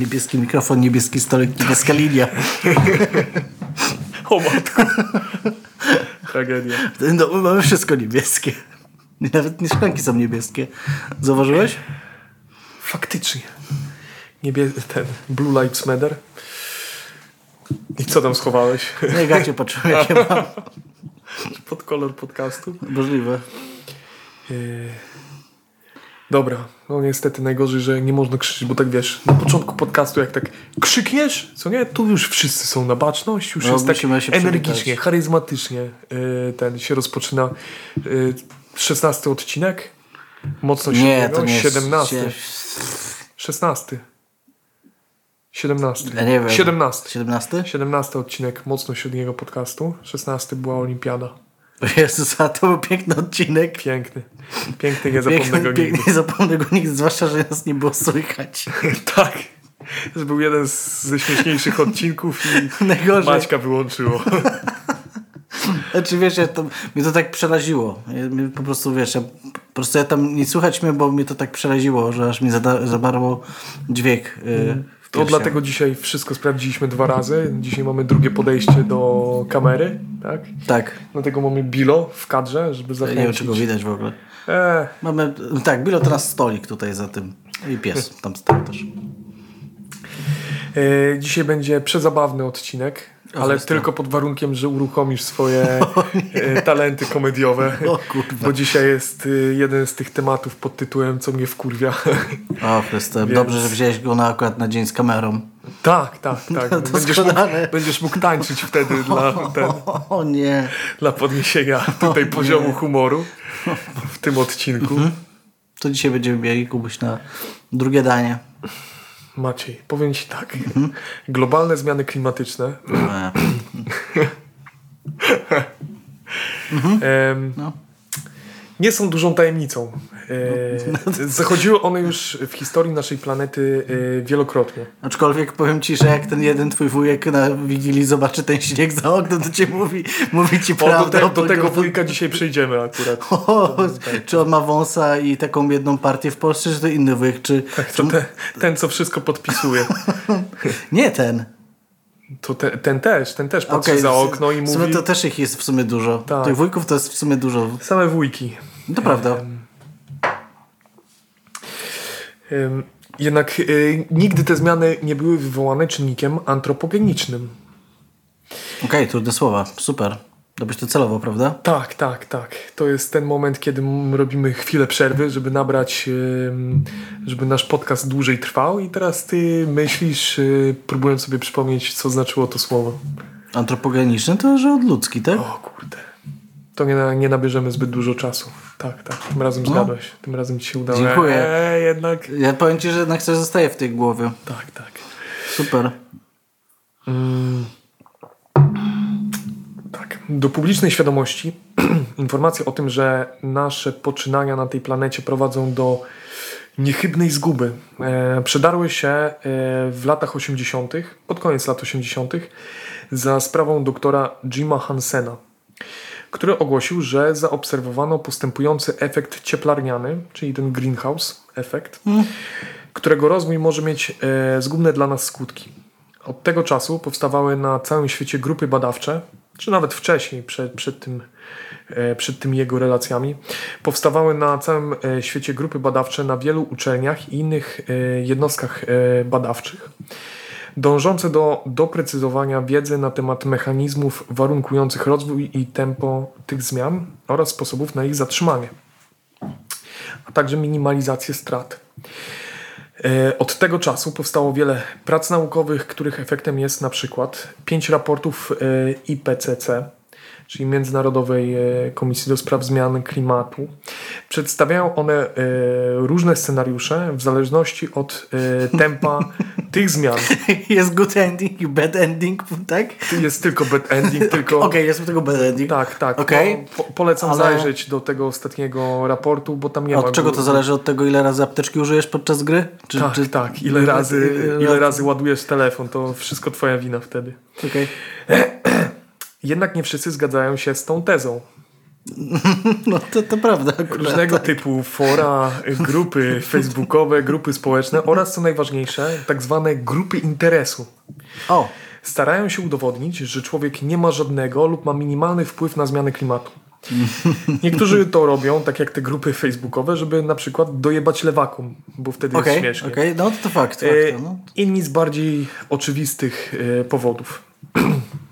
Niebieski mikrofon, niebieski stolik, niebieska linia. O matko. Tragedia. No, mamy wszystko niebieskie. Nawet nie szklanki są niebieskie. Zauważyłeś? Faktycznie. Niebie... ten Blue Lives Matter. I co tam schowałeś? Nie gacie patrzyłem, jakie mam. Pod kolor podcastu. Możliwe. Yy, Dobra, no niestety najgorzej, że nie można krzyczeć, bo tak wiesz, na początku podcastu jak tak krzykniesz, co nie, tu już wszyscy są na baczność, już No, jest tak energicznie, przywitać. charyzmatycznie yy, ten się rozpoczyna. Yy, 16 odcinek, mocno się Nie, to nie jest... 17. sie- 16. 17. Ja nie wiem. 17. 17? 17 odcinek mocno średniego podcastu. 16 była olimpiada. Jezus, a to był piękny odcinek. Piękny. Piękny, nie zapomnę Piękny, go nigdy. piękny, nie zapomnę go nigdy, zwłaszcza, że nas nie było słychać. Tak. To był jeden z, ze śmieszniejszych odcinków i Najgorzej. Maćka wyłączyło. Znaczy wiesz, ja to, mnie to tak przeraziło. Ja, po prostu wiesz, ja, po prostu ja tam nie słuchać mnie, bo mnie to tak przeraziło, że aż mi zada, zabarło dźwięk. W To dlatego dzisiaj wszystko sprawdziliśmy dwa razy. Dzisiaj mamy drugie podejście do kamery, tak? Tak. Dlatego mamy Bilo w kadrze, żeby zachęcić. nie wiem, czy go widać w ogóle. Eee, Mamy, tak, bilo teraz stolik tutaj za tym. I pies tam stał też. e, dzisiaj będzie przezabawny odcinek, ale tylko pod warunkiem, że uruchomisz swoje e, talenty komediowe. O kurwa. Bo dzisiaj jest e, jeden z tych tematów pod tytułem Co mnie wkurwia. O Więc- dobrze, że wziąłeś go na akurat na dzień z kamerą. tak, tak, tak. No, Będziesz mógł, będziesz mógł tańczyć wtedy dla, ten, O nie. dla podniesienia tutaj poziomu humoru w tym odcinku. To dzisiaj będziemy mieli Kubuś na drugie danie. Maciej, powiem Ci tak. Globalne zmiany klimatyczne No. Nie są dużą tajemnicą. E, zachodziły one już w historii naszej planety e, wielokrotnie. Aczkolwiek powiem ci, że jak ten jeden twój wujek na Wigilii zobaczy ten śnieg za oknem, to cię mówi, mówi ci O, do, prawdę. te, do tego wujka dzisiaj przejdziemy akurat. O, czy on ma wąsa i taką jedną partię w Polsce, czy to inny wujek? Czy, czy... To te, ten, co wszystko podpisuje. Nie ten. To te, ten też, ten też patrzy Okej, za okno i W sumie mówi to też ich jest w sumie dużo. Tak. Tych wujków to jest w sumie dużo. same wujki. To prawda. Jednak y, nigdy te zmiany nie były wywołane czynnikiem antropogenicznym. Okej, trudne słowa. Super. Robisz to celowo, prawda? Tak, tak, tak. To jest ten moment, kiedy robimy chwilę przerwy, żeby nabrać, żeby nasz podcast dłużej trwał i teraz ty myślisz, y, próbując sobie przypomnieć, co znaczyło to słowo. Antropogeniczny to, że od ludzki, tak? O kurde. To nie, nie nabierzemy zbyt dużo czasu. Tak, tak. Tym razem zgadłeś. Tym razem ci się udało. No. Dziękuję. Jednak. Ja powiem ci, że jednak coś zostaje w tej głowie. Tak, tak. Super. Mm. Tak. Do publicznej świadomości informacja o tym, że nasze poczynania na tej planecie prowadzą do niechybnej zguby, e, przedarły się e, w latach 80., pod koniec lat 80., za sprawą doktora Jima Hansena, który ogłosił, że zaobserwowano postępujący efekt cieplarniany, czyli ten greenhouse efekt, którego rozwój może mieć e, zgubne dla nas skutki. Od tego czasu powstawały na całym świecie grupy badawcze, czy nawet wcześniej, przed, przed, tym, e, przed tymi jego relacjami, powstawały na całym e, świecie grupy badawcze na wielu uczelniach i innych e, jednostkach badawczych, dążące do doprecyzowania wiedzy na temat mechanizmów warunkujących rozwój i tempo tych zmian oraz sposobów na ich zatrzymanie, a także minimalizację strat. E, Od tego czasu powstało wiele prac naukowych, których efektem jest na przykład pięć raportów e, IPCC, czyli Międzynarodowej e, Komisji do Spraw Zmian Klimatu. Przedstawiają one e, różne scenariusze w zależności od e, tempa tych zmian. Jest good ending i bad ending, tak? Jest tylko bad ending, tylko... Okej, jest tylko bad ending. Tak, tak. No, po, polecam Ale- zajrzeć do tego ostatniego raportu, bo tam nie ma... Od czego to zależy? Od tego, ile razy apteczki użyjesz podczas gry? Czy, Tak, czy... tak. Ile razy, ile ile razy- razy ładujesz telefon, to wszystko twoja wina wtedy. Okej. Jednak nie wszyscy zgadzają się z tą tezą. No to, to prawda. Akurat. Różnego typu fora, grupy facebookowe, grupy społeczne oraz co najważniejsze, tak zwane grupy interesu. O, Starają się udowodnić, że człowiek nie ma żadnego lub ma minimalny wpływ na zmianę klimatu. Niektórzy to robią, tak jak te grupy facebookowe, żeby na przykład dojebać lewakom, bo wtedy okej, jest śmiesznie. okej, no to, to fakt. E, fakt no. Inni z bardziej oczywistych e, powodów.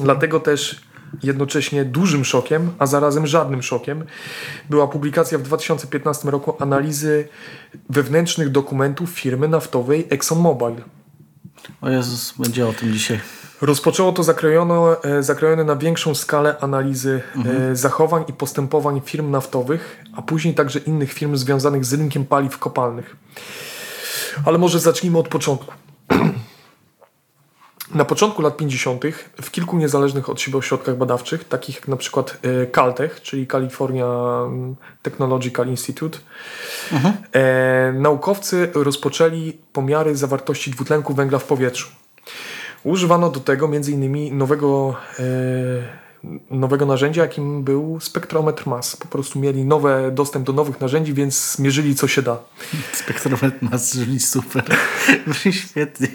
Dlatego też jednocześnie dużym szokiem, a zarazem żadnym szokiem, była publikacja w 2015 roku analizy wewnętrznych dokumentów firmy naftowej ExxonMobil. O Jezus, będzie o tym dzisiaj. Rozpoczęło to zakrojono, e, zakrojone na większą skalę analizy Mhm. e, zachowań i postępowań firm naftowych, a później także innych firm związanych z rynkiem paliw kopalnych. Ale może zacznijmy od początku. Na początku lat 50. w kilku niezależnych od siebie ośrodkach badawczych, takich jak na przykład e, Caltech, czyli California Technological Institute, e, naukowcy rozpoczęli pomiary zawartości dwutlenku węgla w powietrzu. Używano do tego m.in. nowego, e, nowego narzędzia, jakim był spektrometr mas. Po prostu mieli nowy dostęp do nowych narzędzi, więc mierzyli co się da. Spektrometr mas, brzmi super. Brzmi świetnie.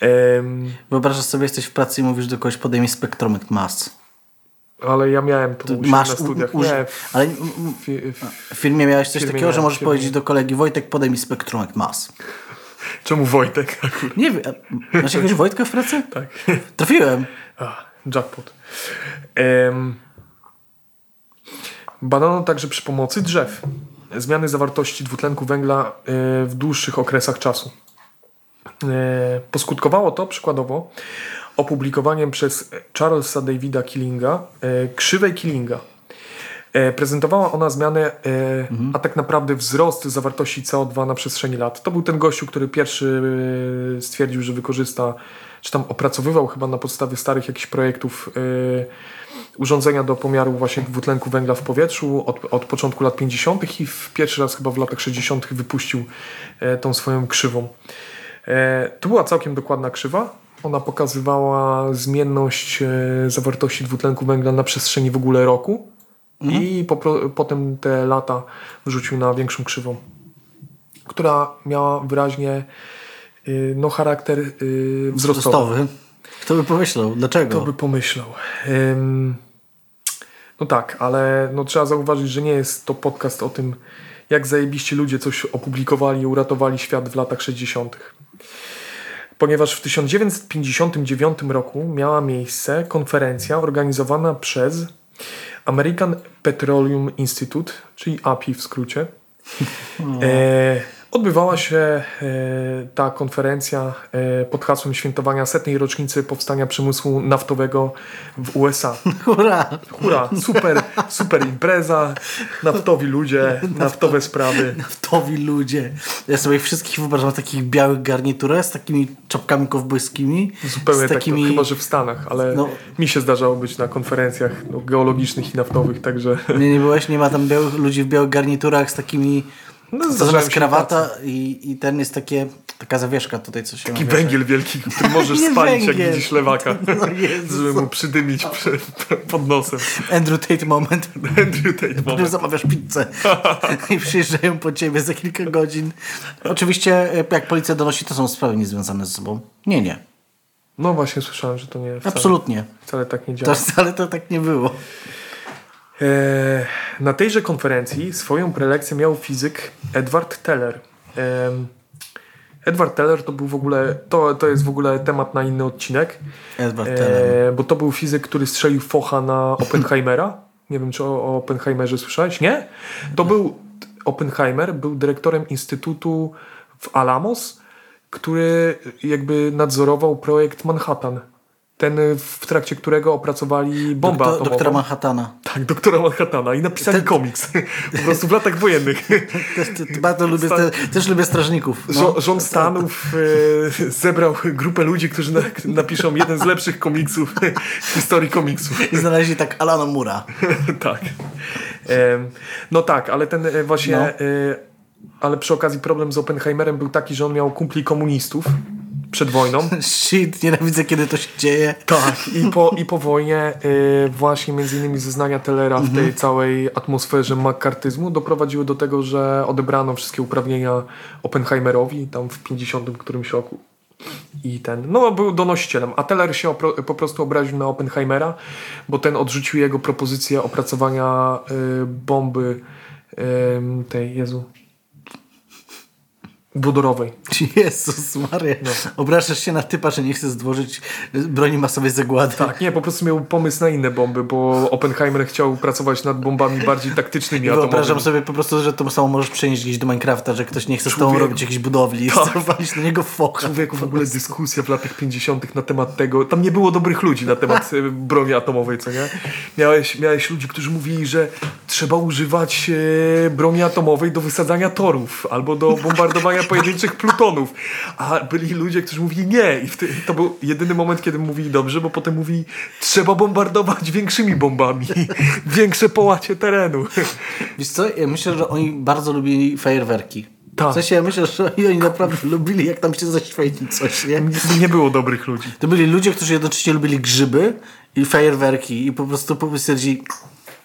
Em, Wyobrażasz sobie, jesteś w pracy i mówisz do kogoś, podaj mi spektrometr mas. ale ja miałem to, u Masz, na studiach. u- uż- Nie, w, ale w, w, firmie miałeś coś firmie takiego, że możesz powiedzieć do kolegi Wojtek, podaj mi spektrometr mas. czemu Wojtek akurat? Nie wiem, masz jakiegoś Wojtka w pracy? Tak. Trafiłem. A, jackpot. Em, badano także przy pomocy drzew zmiany zawartości dwutlenku węgla e, w dłuższych okresach czasu. E, Poskutkowało to przykładowo opublikowaniem przez Charlesa Davida Killinga e, krzywej Killinga. E, Prezentowała ona zmianę, e, a tak naprawdę wzrost zawartości CO2 na przestrzeni lat. To był ten gościu, który pierwszy stwierdził, że wykorzysta, czy tam opracowywał chyba na podstawie starych jakichś projektów urządzenia do pomiaru właśnie dwutlenku węgla w powietrzu od, od początku lat 50. i w pierwszy raz chyba w latach 60. wypuścił tą swoją krzywą. E, To była całkiem dokładna krzywa. Ona pokazywała zmienność e, zawartości dwutlenku węgla na przestrzeni w ogóle roku i popro, potem te lata rzucił na większą krzywą, która miała wyraźnie y, no, charakter wzrostowy. Wzrostowy. Kto by pomyślał? Dlaczego? Kto by pomyślał? Ym, no tak, ale no, trzeba zauważyć, że nie jest to podcast o tym, jak zajebiście ludzie coś opublikowali i uratowali świat w latach 60. Ponieważ w 1959 roku miała miejsce konferencja organizowana przez American Petroleum Institute, czyli API w skrócie. E, odbywała się e, ta konferencja e, pod hasłem świętowania setnej rocznicy powstania przemysłu naftowego w USA. Hurra! Hurra, super, super impreza, naftowi ludzie, naftowe sprawy. Naftowi ludzie. Ja sobie wszystkich wyobrażam w takich białych garniturach z takimi czapkami kowbojskimi. Zupełnie z takimi... tak, chyba że w Stanach, ale No. mi się zdarzało być na konferencjach no, geologicznych i naftowych, także Nie, nie byłeś? Nie ma tam białych ludzi w białych garniturach z takimi... no, się krawata i, i ten jest takie, taka zawieszka tutaj, co się Taki nawiesza. węgiel wielki, który możesz spalić, jak węgiel. widzisz lewaka, No żeby mu przydymić prze, pod nosem. Andrew Tate moment. Andrew Tate moment. zamawiasz pizzę i przyjeżdżają po ciebie za kilka godzin. Oczywiście, e, jak policja donosi, to są sprawy niezwiązane ze sobą. Nie, nie. No właśnie słyszałem, że to nie wcale, Absolutnie. wcale tak nie działa. To wcale to tak nie było. E, na tejże konferencji swoją prelekcję miał fizyk Edward Teller. Edward Teller to był w ogóle, to, to jest w ogóle temat na inny odcinek, Edward Teller. e, bo to był fizyk, który strzelił focha na Oppenheimera. Nie wiem, czy o, o Oppenheimerze słyszałeś? Nie? To był Oppenheimer, był dyrektorem Instytutu w Alamos, który jakby nadzorował projekt Manhattan. Ten, w trakcie którego opracowali bombę Doktor, atomową. doktora Manhattana. Tak, doktora Manhattana i napisali komiks. Po prostu w latach wojennych. Też, te- bardzo lubię, te, też lubię strażników. No. Rząd Stanów e, zebrał grupę ludzi, którzy na, napiszą jeden z lepszych komiksów w historii komiksów. I znaleźli tak Alana Mura. tak. Em, no tak, ale ten e, właśnie... No. E, ale przy okazji problem z Oppenheimerem był taki, że on miał kumpli komunistów przed wojną. Shit, nienawidzę kiedy to się dzieje. Tak, i po, i po wojnie y, właśnie między innymi zeznania Tellera w tej całej atmosferze makartyzmu doprowadziły do tego, że odebrano wszystkie uprawnienia Oppenheimerowi tam w 50 którymś roku. I ten, no był donosicielem, a Teller się opro, po prostu obraził na Oppenheimera, bo ten odrzucił jego propozycję opracowania y, bomby y, tej, Jezu, wodorowej. Jezus Maria. No. Obrażasz się na typa, że nie chce zdłożyć broni masowej zagłady. Tak, nie, po prostu miał pomysł na inne bomby, bo Oppenheimer chciał pracować nad bombami bardziej taktycznymi atomowymi. Wyobrażam sobie po prostu, że to samo możesz przenieść gdzieś do Minecrafta, że ktoś nie chce z tobą Człowiek- robić jakiejś budowli i Tak. walić na niego focha. Człowieku, w ogóle dyskusja w latach 50. na temat tego. Tam nie było dobrych ludzi na temat e, broni atomowej, co nie? Miałeś, miałeś ludzi, którzy mówili, że trzeba używać e, broni atomowej do wysadzania torów albo do bombardowania pojedynczych plutonów. A byli ludzie, którzy mówili nie. I to był jedyny moment, kiedy mówili dobrze, bo potem mówili, trzeba bombardować większymi bombami. Większe połacie terenu. Wiesz co, ja myślę, że oni bardzo lubili fajerwerki. Tak. W sensie ja myślę, że oni naprawdę lubili, jak tam się zaświeci coś, nie? Nie było dobrych ludzi. To byli ludzie, którzy jednocześnie lubili grzyby i fajerwerki i po prostu po prostu stwierdzili,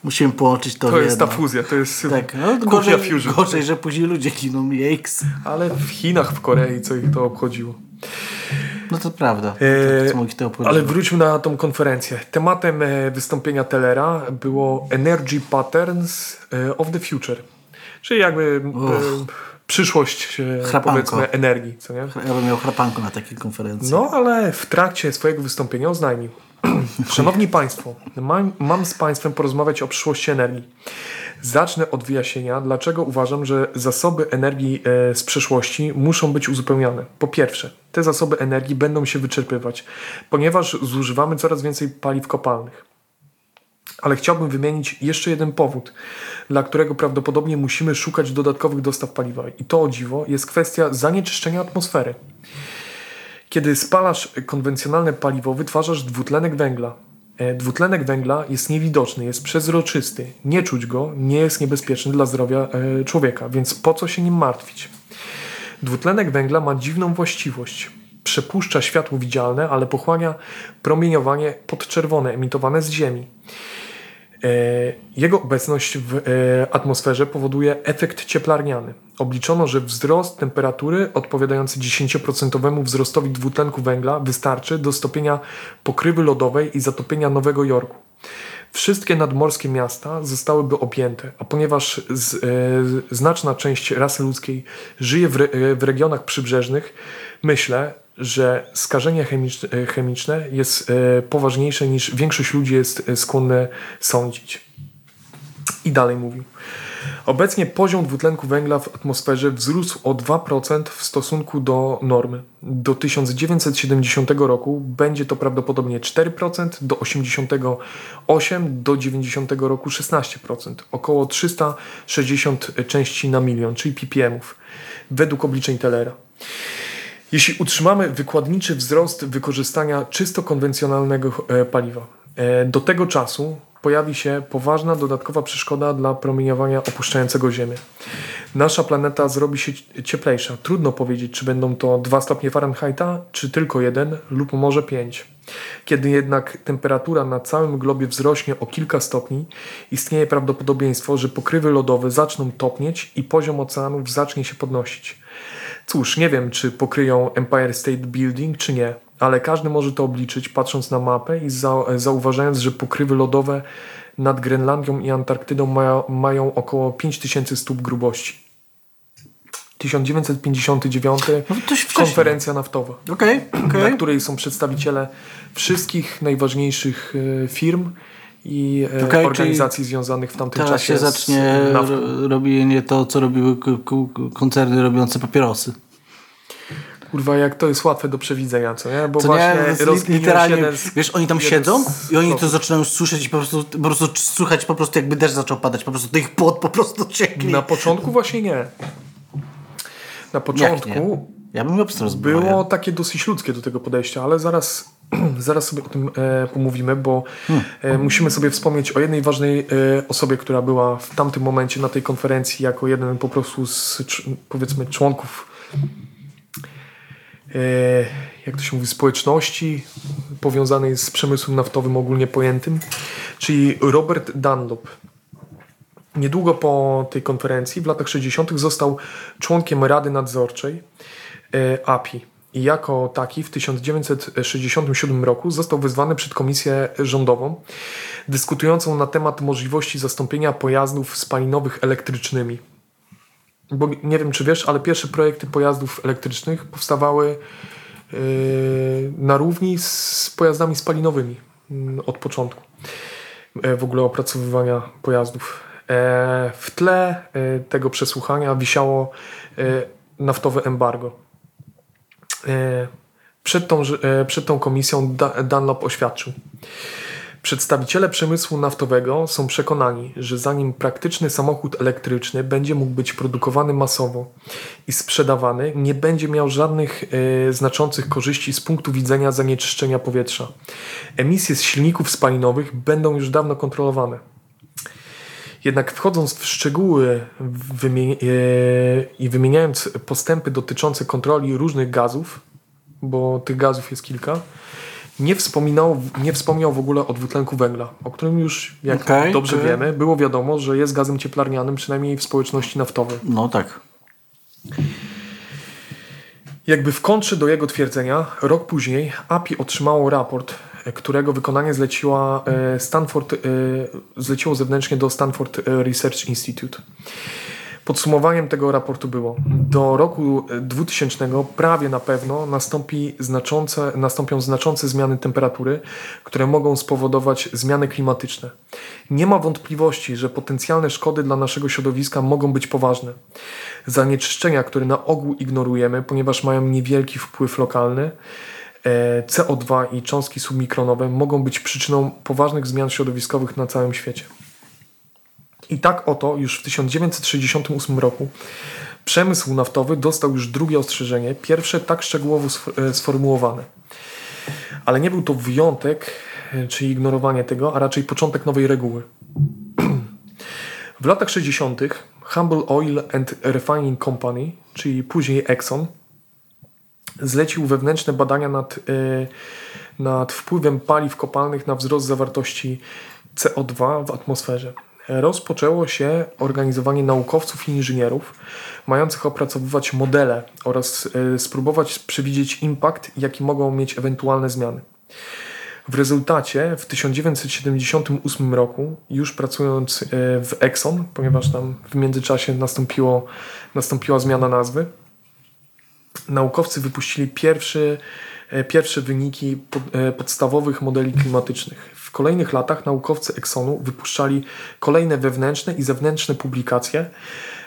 musimy połączyć to, To jest ta jedno. fuzja, to jest Tak, no, gorzej, fusion. gorzej, że później ludzie giną, jejks. Ale w Chinach, w Korei, co ich to obchodziło. No to prawda. To, co ich to obchodziło. Ale wróćmy na tą konferencję. Tematem e, wystąpienia Tellera było Energy Patterns e, of the Future. Czyli jakby e, przyszłość e, Chrapanko. powiedzmy energii, co nie? Ja bym miał chrapanko na takiej konferencji. No, ale w trakcie swojego wystąpienia oznajmił. Szanowni Państwo, mam, mam z Państwem porozmawiać o przyszłości energii. Zacznę od wyjaśnienia, dlaczego uważam, że zasoby energii e, z przeszłości muszą być uzupełniane. Po pierwsze, te zasoby energii będą się wyczerpywać, ponieważ zużywamy coraz więcej paliw kopalnych. Ale chciałbym wymienić jeszcze jeden powód, dla którego prawdopodobnie musimy szukać dodatkowych dostaw paliwa. I to o dziwo jest kwestia zanieczyszczenia atmosfery. Kiedy spalasz konwencjonalne paliwo, wytwarzasz dwutlenek węgla. E, Dwutlenek węgla jest niewidoczny, jest przezroczysty, nie czuć go, nie jest niebezpieczny dla zdrowia e, człowieka, więc po co się nim martwić? Dwutlenek węgla ma dziwną właściwość. Przepuszcza światło widzialne, ale pochłania promieniowanie podczerwone emitowane z Ziemi. E, Jego obecność w e, atmosferze powoduje efekt cieplarniany. Obliczono, że wzrost temperatury odpowiadający 10% wzrostowi dwutlenku węgla wystarczy do stopienia pokrywy lodowej i zatopienia Nowego Jorku. Wszystkie nadmorskie miasta zostałyby objęte, a ponieważ z, e, znaczna część rasy ludzkiej żyje w, re, w regionach przybrzeżnych, myślę, że skażenie chemiczne, e, jest e, poważniejsze niż większość ludzi jest e, skłonne sądzić. I dalej mówił. Obecnie poziom dwutlenku węgla w atmosferze wzrósł o 2% w stosunku do normy. Do 1970 roku będzie to prawdopodobnie 4%, do 88 do 90 roku 16%, około 360 części na milion, czyli ppmów, według obliczeń Tellera. Jeśli utrzymamy wykładniczy wzrost wykorzystania czysto konwencjonalnego e, paliwa, e, do tego czasu pojawi się poważna dodatkowa przeszkoda dla promieniowania opuszczającego Ziemię. Nasza planeta zrobi się cieplejsza. Trudno powiedzieć, czy będą to 2 stopnie Fahrenheita, czy tylko 1 lub może 5. Kiedy jednak temperatura na całym globie wzrośnie o kilka stopni, istnieje prawdopodobieństwo, że pokrywy lodowe zaczną topnieć i poziom oceanów zacznie się podnosić. Cóż, nie wiem, czy pokryją Empire State Building, czy nie, ale każdy może to obliczyć, patrząc na mapę i za, zauważając, że pokrywy lodowe nad Grenlandią i Antarktydą mają, mają około 5000 stóp grubości. 1959 No konferencja naftowa, Okej, okej. na której są przedstawiciele wszystkich najważniejszych e, firm i e, Okej, organizacji związanych w tamtym Teraz czasie się z zacznie ro- robienie to, co robiły koncerny robiące papierosy. Kurwa, jak to jest łatwe do przewidzenia, co nie? Bo Co właśnie nie, literalnie, z- wiesz, oni tam siedzą z i oni to zaczynają słyszeć i po prostu, po prostu słuchać po prostu jakby deszcz zaczął padać, po prostu to ich pot po prostu ciekli. Na początku właśnie nie. Na początku? Ja bym obstrał było takie dosyć ludzkie do tego podejścia, ale zaraz, zaraz sobie o tym e, pomówimy, bo e, musimy sobie wspomnieć o jednej ważnej e, osobie, która była w tamtym momencie na tej konferencji jako jeden po prostu z powiedzmy członków e, jak to się mówi, społeczności powiązanej z przemysłem naftowym ogólnie pojętym, czyli Robert Dunlop. Niedługo po tej konferencji, w latach 60., został członkiem Rady Nadzorczej e, API. I jako taki w 1967 roku został wezwany przed komisję rządową dyskutującą na temat możliwości zastąpienia pojazdów spalinowych elektrycznymi. Bo nie wiem, czy wiesz, ale pierwsze projekty pojazdów elektrycznych powstawały yy, na równi z pojazdami spalinowymi yy, od początku yy, w ogóle opracowywania pojazdów. E, w tle e, tego przesłuchania wisiało e, naftowe embargo. Przed tą, przed tą komisją Dunlop oświadczył. Przedstawiciele przemysłu naftowego są przekonani, że zanim praktyczny samochód elektryczny będzie mógł być produkowany masowo i sprzedawany, nie będzie miał żadnych e, znaczących korzyści z punktu widzenia zanieczyszczenia powietrza. Emisje z silników spalinowych będą już dawno kontrolowane. Jednak wchodząc w szczegóły e, i wymieniając postępy dotyczące kontroli różnych gazów, bo tych gazów jest kilka, nie wspominał, nie wspomniał w ogóle o dwutlenku węgla, o którym już, jak okay, dobrze wiemy, było wiadomo, że jest gazem cieplarnianym, przynajmniej w społeczności naftowej. No tak. Jakby w kontrze do jego twierdzenia, rok później API otrzymało raport, którego wykonanie zleciła e, Stanford, e, zleciło zewnętrznie do Stanford Research Institute. Podsumowaniem tego raportu było, do roku 2000 prawie na pewno nastąpi znaczące, nastąpią znaczące zmiany temperatury, które mogą spowodować zmiany klimatyczne. Nie ma wątpliwości, że potencjalne szkody dla naszego środowiska mogą być poważne. Zanieczyszczenia, które na ogół ignorujemy, ponieważ mają niewielki wpływ lokalny, e, CO2 i cząstki submikronowe mogą być przyczyną poważnych zmian środowiskowych na całym świecie. I tak oto już w 1968 roku przemysł naftowy dostał już drugie ostrzeżenie, pierwsze tak szczegółowo e, sformułowane. Ale nie był to wyjątek, e, czy ignorowanie tego, a raczej początek nowej reguły. W latach 60. Humble Oil and Refining Company, czyli później Exxon, zlecił wewnętrzne badania nad, yy, nad wpływem paliw kopalnych na wzrost zawartości CO2 w atmosferze rozpoczęło się organizowanie naukowców i inżynierów mających opracowywać modele oraz e, spróbować przewidzieć impact, jaki mogą mieć ewentualne zmiany. W rezultacie w 1978 roku, już pracując e, w Exxon, ponieważ tam w międzyczasie nastąpiło, nastąpiła zmiana nazwy, naukowcy wypuścili pierwszy, e, pierwsze wyniki podstawowych modeli klimatycznych kolejnych latach naukowcy Exxonu wypuszczali kolejne wewnętrzne i zewnętrzne publikacje,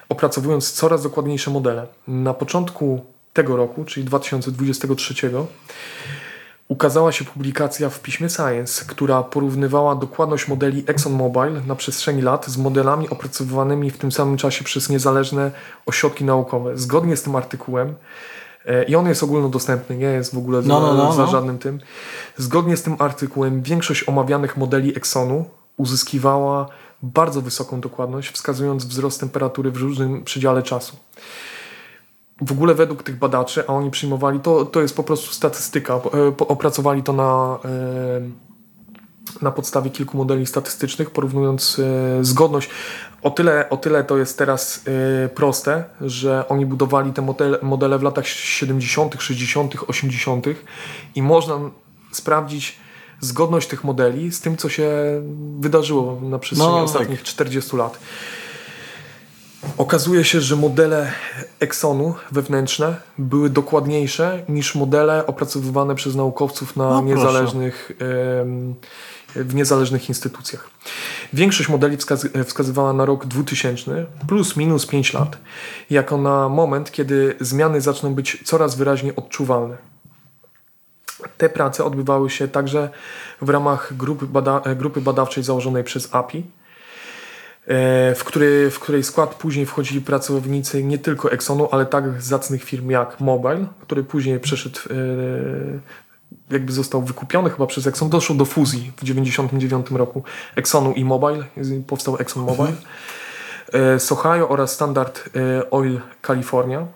opracowując coraz dokładniejsze modele. Na początku tego roku, czyli 2023, ukazała się publikacja w piśmie Science, która porównywała dokładność modeli ExxonMobil na przestrzeni lat z modelami opracowywanymi w tym samym czasie przez niezależne ośrodki naukowe. Zgodnie z tym artykułem I on jest ogólnodostępny, nie jest w ogóle no, no, no, za no. żadnym tym. Zgodnie z tym artykułem większość omawianych modeli Exxonu uzyskiwała bardzo wysoką dokładność, wskazując wzrost temperatury w różnym przedziale czasu. W ogóle według tych badaczy, a oni przyjmowali, to, to jest po prostu statystyka, e, opracowali to na, e, na podstawie kilku modeli statystycznych, porównując zgodność. O tyle, o tyle to jest teraz yy, proste, że oni budowali te modele, modele w latach 70., 60., 80. i można sprawdzić zgodność tych modeli z tym, co się wydarzyło na przestrzeni no, ostatnich tak. 40 lat. Okazuje się, że modele Exxonu wewnętrzne były dokładniejsze niż modele opracowywane przez naukowców na no, niezależnych. Yy, w niezależnych instytucjach. Większość modeli wskaz- wskazywała na rok 2000 plus minus 5 lat, jako na moment, kiedy zmiany zaczną być coraz wyraźniej odczuwalne. Te prace odbywały się także w ramach grupy, bada grupy badawczej założonej przez API, e, w, który, w której skład później wchodzili pracownicy nie tylko Exxonu, ale tak zacnych firm jak Mobile, który później przeszedł e, jakby został wykupiony chyba przez Exxon. Doszło do fuzji w 1999 roku Exxonu i Mobile. Powstał Exxon Mobile. Mhm. Sohayo oraz Standard e, Oil California,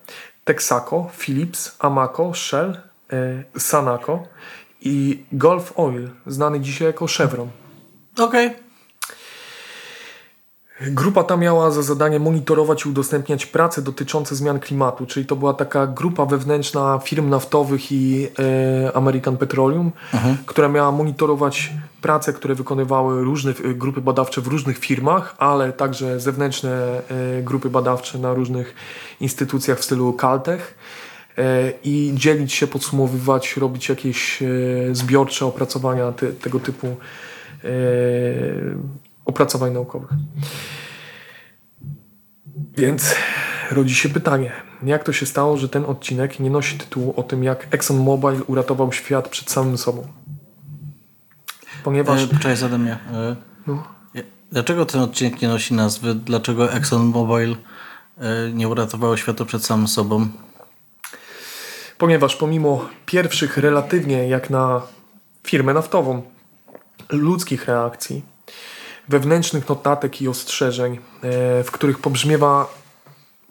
Texaco, Philips, Amaco, Shell, e, Sanako i Gulf Oil, znany dzisiaj jako Chevron. Okej. Grupa ta miała za zadanie monitorować i udostępniać prace dotyczące zmian klimatu, czyli to była taka grupa wewnętrzna firm naftowych i e, American Petroleum, która miała monitorować prace, które wykonywały różne e, grupy badawcze w różnych firmach, ale także zewnętrzne e, grupy badawcze na różnych instytucjach w stylu Caltech e, i dzielić się, podsumowywać, robić jakieś e, zbiorcze opracowania te, tego typu opracowań naukowych. Więc rodzi się pytanie, jak to się stało, że ten odcinek nie nosi tytułu o tym, jak ExxonMobil uratował świat przed samym sobą? Ponieważ... E, Cześć, ode mnie. E, No. e, Dlaczego ten odcinek nie nosi nazwy? Dlaczego ExxonMobil e, nie uratowało świata przed samym sobą? Ponieważ pomimo pierwszych relatywnie jak na firmę naftową ludzkich reakcji, wewnętrznych notatek i ostrzeżeń, e, w których pobrzmiewa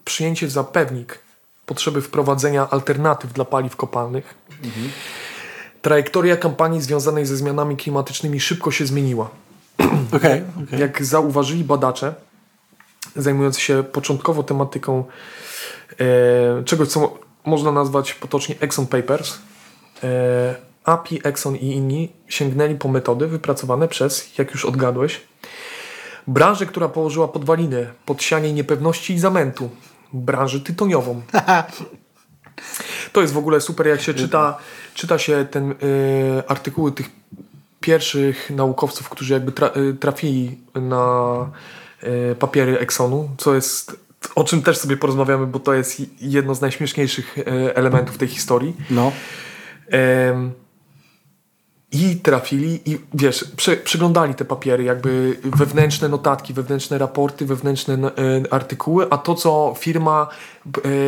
przyjęcie za pewnik potrzeby wprowadzenia alternatyw dla paliw kopalnych, trajektoria kampanii związanej ze zmianami klimatycznymi szybko się zmieniła. Okej, okej. Jak zauważyli badacze zajmujący się początkowo tematyką e, czegoś, co mo- można nazwać potocznie Exxon Papers, e, API, Exxon i inni sięgnęli po metody wypracowane przez, jak już odgadłeś, branżę, która położyła podwaliny pod sianie niepewności i zamętu. Branżę tytoniową. To jest w ogóle super, jak się czyta, czyta się ten y, artykuły tych pierwszych naukowców, którzy jakby tra, y, trafili na y, papiery Exxonu, co jest, o czym też sobie porozmawiamy, bo to jest jedno z najśmieszniejszych elementów tej historii. No. I trafili i wiesz, prze, przeglądali te papiery, jakby wewnętrzne notatki, wewnętrzne raporty, wewnętrzne n- e, artykuły, a to, co firma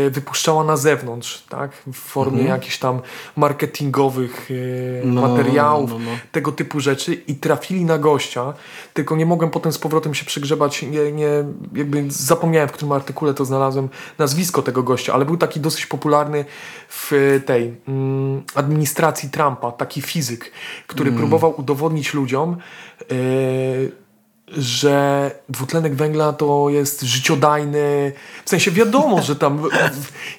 e, wypuszczała na zewnątrz, tak, w formie jakichś tam marketingowych e, No, materiałów, no, no. tego typu rzeczy i trafili na gościa, tylko nie mogłem potem z powrotem się przegrzebać, nie, nie, jakby zapomniałem, w którym artykule to znalazłem, nazwisko tego gościa, ale był taki dosyć popularny w tej mm, administracji Trumpa, taki fizyk, który próbował udowodnić ludziom, yy, że dwutlenek węgla to jest życiodajny, w sensie wiadomo, że tam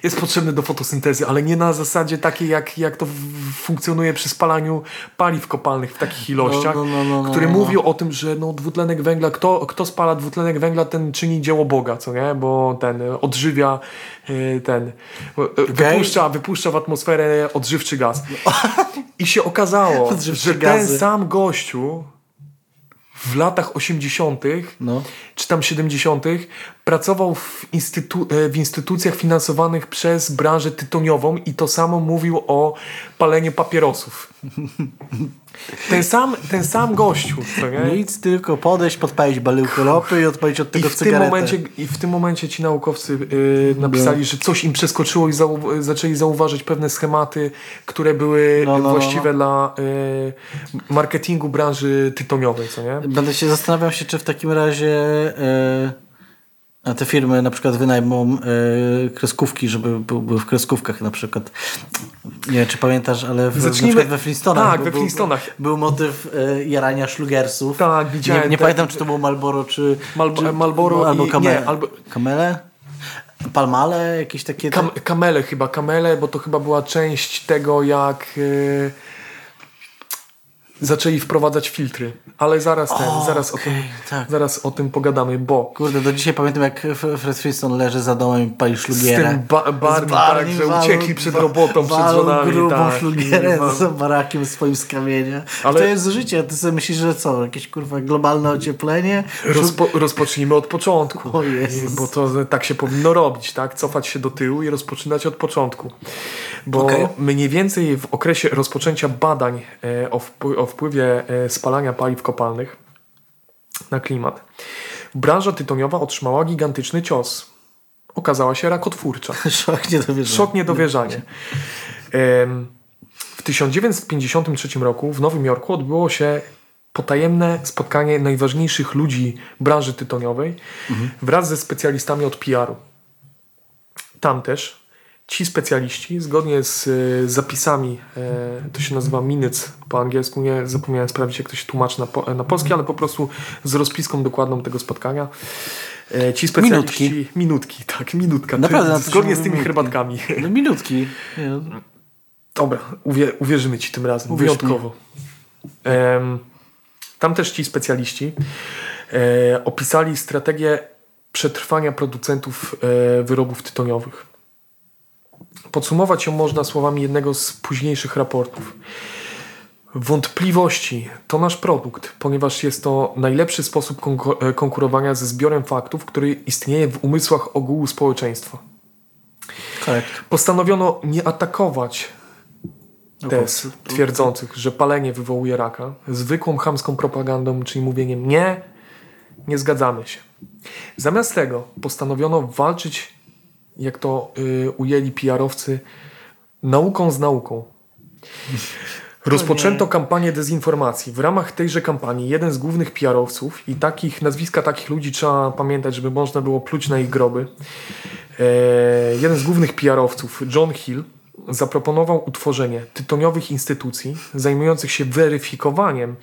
jest potrzebny do fotosyntezy, ale nie na zasadzie takiej, jak, jak to funkcjonuje przy spalaniu paliw kopalnych w takich ilościach, no, no, no, no, który no. mówił o tym, że no, dwutlenek węgla, kto, kto spala dwutlenek węgla, ten czyni dzieło Boga, co nie? Bo ten e, odżywia e, ten, e, wypuszcza, wypuszcza w atmosferę odżywczy gaz. I się okazało, Odżywczy że ten gazy. sam gościu w latach 80., No. czy tam 70., pracował w, instytu- e, w instytucjach finansowanych przez branżę tytoniową i to samo mówił o paleniu papierosów. Ten sam, ten sam gościu? Nic, tylko podejść, podpalić baryłkę ropy i odpalić od I tego w, tym cygaretę. momencie, I w tym momencie ci naukowcy yy, napisali, że coś im przeskoczyło i zau- zaczęli zauważyć pewne schematy, które były No, no, no, właściwe dla yy, marketingu branży tytoniowej, co nie? Będę się zastanawiał się, czy w takim razie e, a te firmy na przykład wynajmą e, kreskówki, żeby był- były w kreskówkach na przykład. Nie wiem, czy pamiętasz, ale w, Zacznijmy- we Flintstonach. Tak, był- we był- Flintstonach. Był, motyw e, jarania szlugersów. Tak, widziałem Nie, nie pamiętam, czy to było Malboro, czy... Mal- czy Marlboro albo i- kamele. nie, albo- Kamele? Palmale? Jakieś takie... Kam- kamele chyba, kamele, bo to chyba była część tego, jak yy, zaczęli wprowadzać filtry. Ale zaraz ten, O, zaraz o okej, tym, tak. zaraz o tym pogadamy, bo Kurde, do dzisiaj pamiętam, jak Fred Flintstone leży za domem i pali z szlugierę. tym ba- Barney, Z tak, że uciekli przed robotą, przed żonami. grubą tak, szlugierę z barakiem swoim z kamienia. Ale- Ale... To jest życie. Ty sobie myślisz, że co? Jakieś kurwa globalne ocieplenie? Rozpo, rozpocznijmy od początku. O Jezus. Bo to tak się powinno robić, tak? Cofać się do tyłu i rozpoczynać od początku. Bo Okej. mniej więcej w okresie rozpoczęcia badań e, o, wpły, o wpływie e, spalania paliw kopalnych na klimat, branża tytoniowa otrzymała gigantyczny cios. Okazała się rakotwórcza. Szok nie dowierzam. Szok niedowierzanie. W 1953 roku w Nowym Jorku odbyło się potajemne spotkanie najważniejszych ludzi branży tytoniowej wraz ze specjalistami od PR-u. Tam też ci specjaliści, zgodnie z e, zapisami, e, to się nazywa minutes po angielsku, nie zapomniałem sprawdzić, jak to się tłumaczy na, po, na polski, ale po prostu z rozpiską dokładną tego spotkania. E, ci specjaliści... Minutki. Minutki, tak, minutka. Naprawdę, to zgodnie z tymi minutki. herbatkami. No minutki. Nie, Dobra, uwie, uwierzymy ci tym razem, Uwierz wyjątkowo. Em, tam też ci specjaliści e, opisali strategię przetrwania producentów e, wyrobów tytoniowych. Podsumować ją można słowami jednego z późniejszych raportów. Wątpliwości to nasz produkt, ponieważ jest to najlepszy sposób e, konkurowania ze zbiorem faktów, który istnieje w umysłach ogółu społeczeństwa. korekt. Postanowiono nie atakować tez Naukowców. twierdzących, że palenie wywołuje raka, zwykłą chamską propagandą, czyli mówieniem nie, nie zgadzamy się. Zamiast tego postanowiono walczyć, jak to y, ujęli PR-owcy, nauką z nauką. Rozpoczęto kampanię dezinformacji. W ramach tejże kampanii jeden z głównych PR-owców i takich, nazwiska takich ludzi trzeba pamiętać, żeby można było pluć na ich groby. E, jeden z głównych PR-owców, John Hill, zaproponował utworzenie tytoniowych instytucji zajmujących się weryfikowaniem